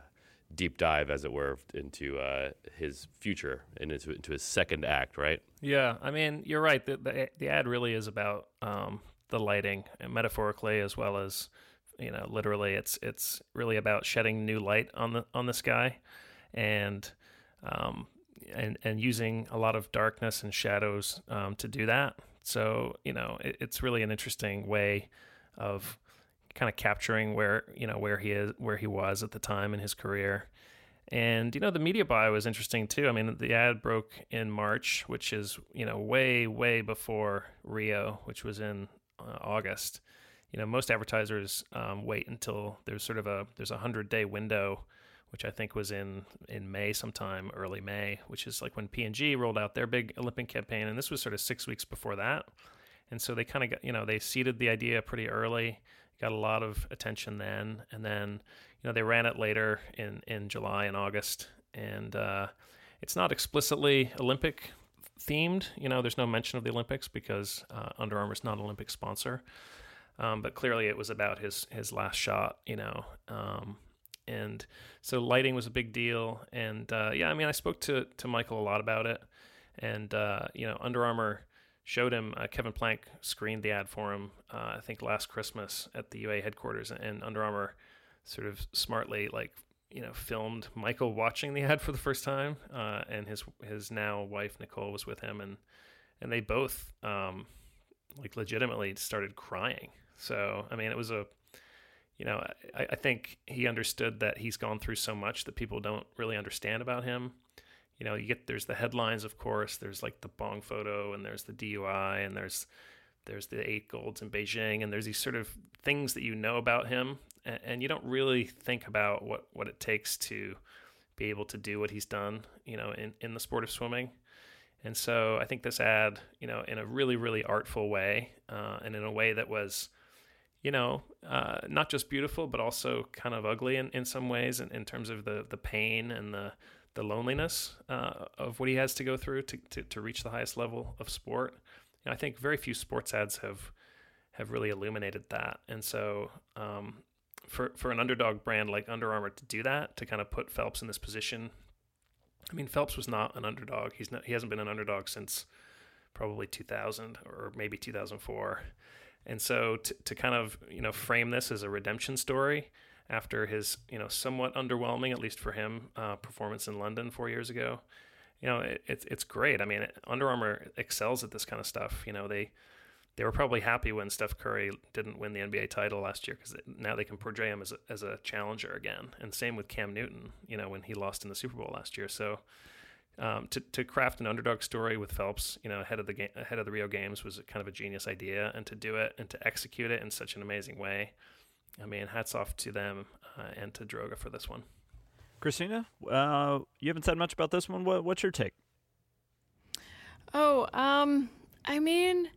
[SPEAKER 4] deep dive, as it were, into uh, his future and into, into, his second act, right?
[SPEAKER 2] Yeah, I mean, you're right. The the, the ad really is about um, the lighting, metaphorically as well as you know, literally. It's it's really about shedding new light on the on the sky, and um, and and using a lot of darkness and shadows um, to do that. So you know, it, it's really an interesting way of kind of capturing where you know where he is where he was at the time in his career. And you know the media buy was interesting too. I mean the ad broke in march which is you know way way before rio which was in uh, august. You know most advertisers um, wait until there's sort of a there's a hundred day window which i think was in in may sometime early may which is like when p&g rolled out their big olympic campaign. And this was sort of six weeks before that. And so they kind of got you know they seeded the idea pretty early got a lot of attention then, and then you know they ran it later in in July and August, and uh, it's not explicitly Olympic themed. You know, there's no mention of the Olympics because uh, Under Armour is not an Olympic sponsor. Um, but clearly, it was about his his last shot. You know, um, and so lighting was a big deal. And uh, yeah, I mean, I spoke to to Michael a lot about it, and uh, you know, Under Armour showed him uh, Kevin Plank screened the ad for him. Uh, I think last Christmas at the UA headquarters, and Under Armour sort of smartly like you know filmed Michael watching the ad for the first time, uh, and his his now wife Nicole was with him, and and they both um, like legitimately started crying. So I mean, it was a you know I, I think he understood that he's gone through so much that people don't really understand about him. You know, you get there's the headlines, of course. There's like the bong photo, and there's the DUI, and there's there's the eight golds in Beijing, and there's these sort of things that you know about him, and, and you don't really think about what what it takes to be able to do what he's done, you know, in in the sport of swimming. And so I think this ad, you know, in a really really artful way, uh, and in a way that was you know, uh, not just beautiful, but also kind of ugly in, in some ways in, in terms of the, the pain and the, the loneliness uh, of what he has to go through to, to, to reach the highest level of sport. I think very few sports ads have have really illuminated that. And so um, for for an underdog brand like Under Armour to do that, to kind of put Phelps in this position. I mean, Phelps was not an underdog. He's not. He hasn't been an underdog since probably 2000 or maybe 2004. And so to, to kind of you know frame this as a redemption story after his you know somewhat underwhelming, at least for him, uh, performance in London four years ago, you know it, it's it's great. I mean, Under Armour excels at this kind of stuff. You know they they were probably happy when Steph Curry didn't win the NBA title last year because now they can portray him as a, as a challenger again. And same with Cam Newton, you know, when he lost in the Super Bowl last year. So um, to to craft an underdog story with Phelps, you know, ahead of the game, ahead of the Rio Games was kind of a genius idea, and to do it and to execute it in such an amazing way. I mean, hats off to them uh, and to Droga for this one.
[SPEAKER 1] Kristina, uh, you haven't said much about this one. What, what's your take?
[SPEAKER 3] Oh, um, I mean,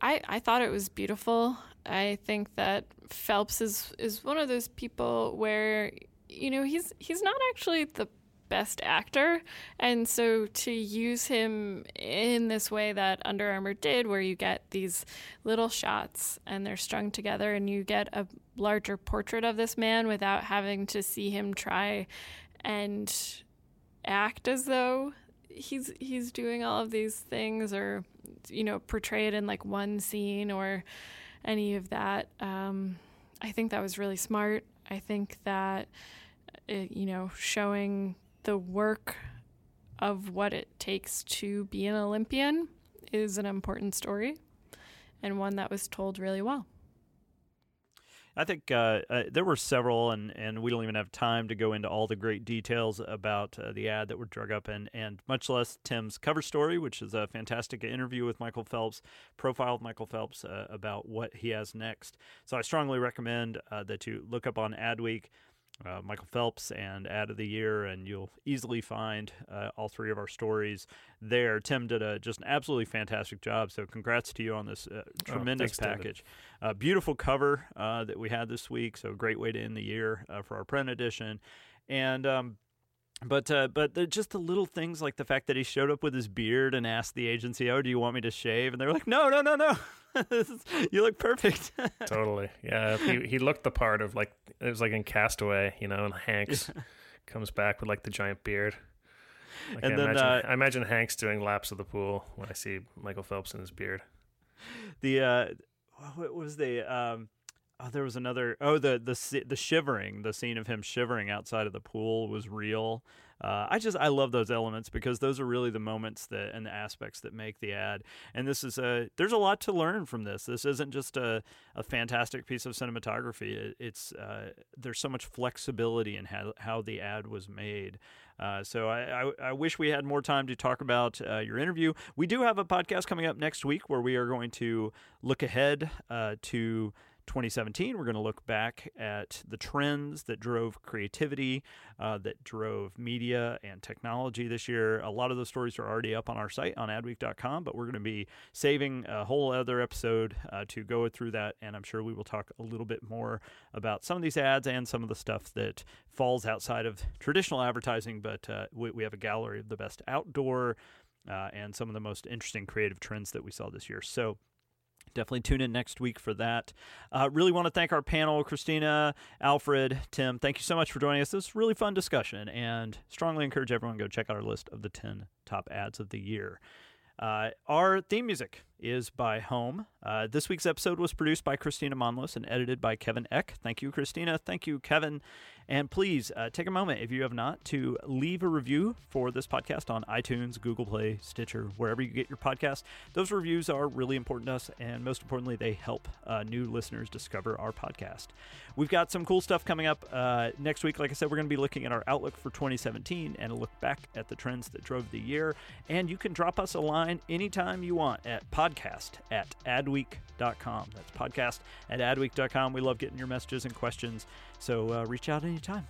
[SPEAKER 3] I I thought it was beautiful. I think that Phelps is is one of those people where you know he's he's not actually the best actor. And so to use him in this way that Under Armour did where you get these little shots and they're strung together and you get a larger portrait of this man without having to see him try and act as though he's he's doing all of these things or you know portray it in like one scene or any of that. Um, i think that was really smart. I think that it, you know showing the work of what it takes to be an olympian is an important story and one that was told really well
[SPEAKER 1] I think uh, uh, there were several, and, and we don't even have time to go into all the great details about uh, the ad that were drug up, and, and much less Tim's cover story, which is a fantastic interview with Michael Phelps, profile of Michael Phelps uh, about what he has next. So I strongly recommend uh, that you look up on Adweek uh, Michael Phelps and Ad of the Year, and you'll easily find uh, all three of our stories there. Tim did a just an absolutely fantastic job, so congrats to you on this uh, tremendous
[SPEAKER 2] oh, thanks,
[SPEAKER 1] package. Uh, beautiful cover uh, that we had this week, so great way to end the year uh, for our print edition, and. Um, but uh, but just the little things like the fact that he showed up with his beard and asked the agency, "Oh, do you want me to shave?" And they were like, "No, no, no, no, you look perfect."
[SPEAKER 2] totally, yeah. He he looked the part of like it was like in Castaway, you know, and Hanks yeah. comes back with like the giant beard. Like and I then imagine, uh, I imagine Hanks doing laps of the pool when I see Michael Phelps in his beard.
[SPEAKER 1] The uh, what was the um Oh, there was another. Oh, the the the shivering, the scene of him shivering outside of the pool was real. Uh, I just I love those elements because those are really the moments that and the aspects that make the ad. And this is a there's a lot to learn from this. This isn't just a, a fantastic piece of cinematography. It, it's uh, there's so much flexibility in how how the ad was made. Uh, so I, I, I, wish we had more time to talk about uh, your interview. We do have a podcast coming up next week where we are going to look ahead uh, to 2017, we're going to look back at the trends that drove creativity, uh, that drove media and technology this year. A lot of those stories are already up on our site on adweek.com, but we're going to be saving a whole other episode uh, to go through that. And I'm sure we will talk a little bit more about some of these ads and some of the stuff that falls outside of traditional advertising. But uh, we, we have a gallery of the best outdoor. Uh, and some of the most interesting creative trends that we saw this year. So, Definitely tune in next week for that. Uh, really want to thank our panel, Kristina, Alfred, Tim. Thank you so much for joining us. This was really fun discussion, and strongly encourage everyone to go check out our list of the 10 top ads of the year. Uh, our theme music is by Home. Uh, this week's episode was produced by Kristina Monllos and edited by Kevin Eck. Thank you, Kristina. Thank you, Kevin. And please uh, take a moment, if you have not, to leave a review for this podcast on iTunes, Google Play, Stitcher, wherever you get your podcast. Those reviews are really important to us, and most importantly, they help uh, new listeners discover our podcast. We've got some cool stuff coming up uh, next week. Like I said, we're going to be looking at our outlook for 2017 and a look back at the trends that drove the year. And you can drop us a line anytime you want at podcast at adweek.com. That's podcast at adweek.com. We love getting your messages and questions. So uh, reach out anytime.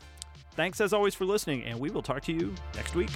[SPEAKER 1] Thanks as always for listening, and we will talk to you next week.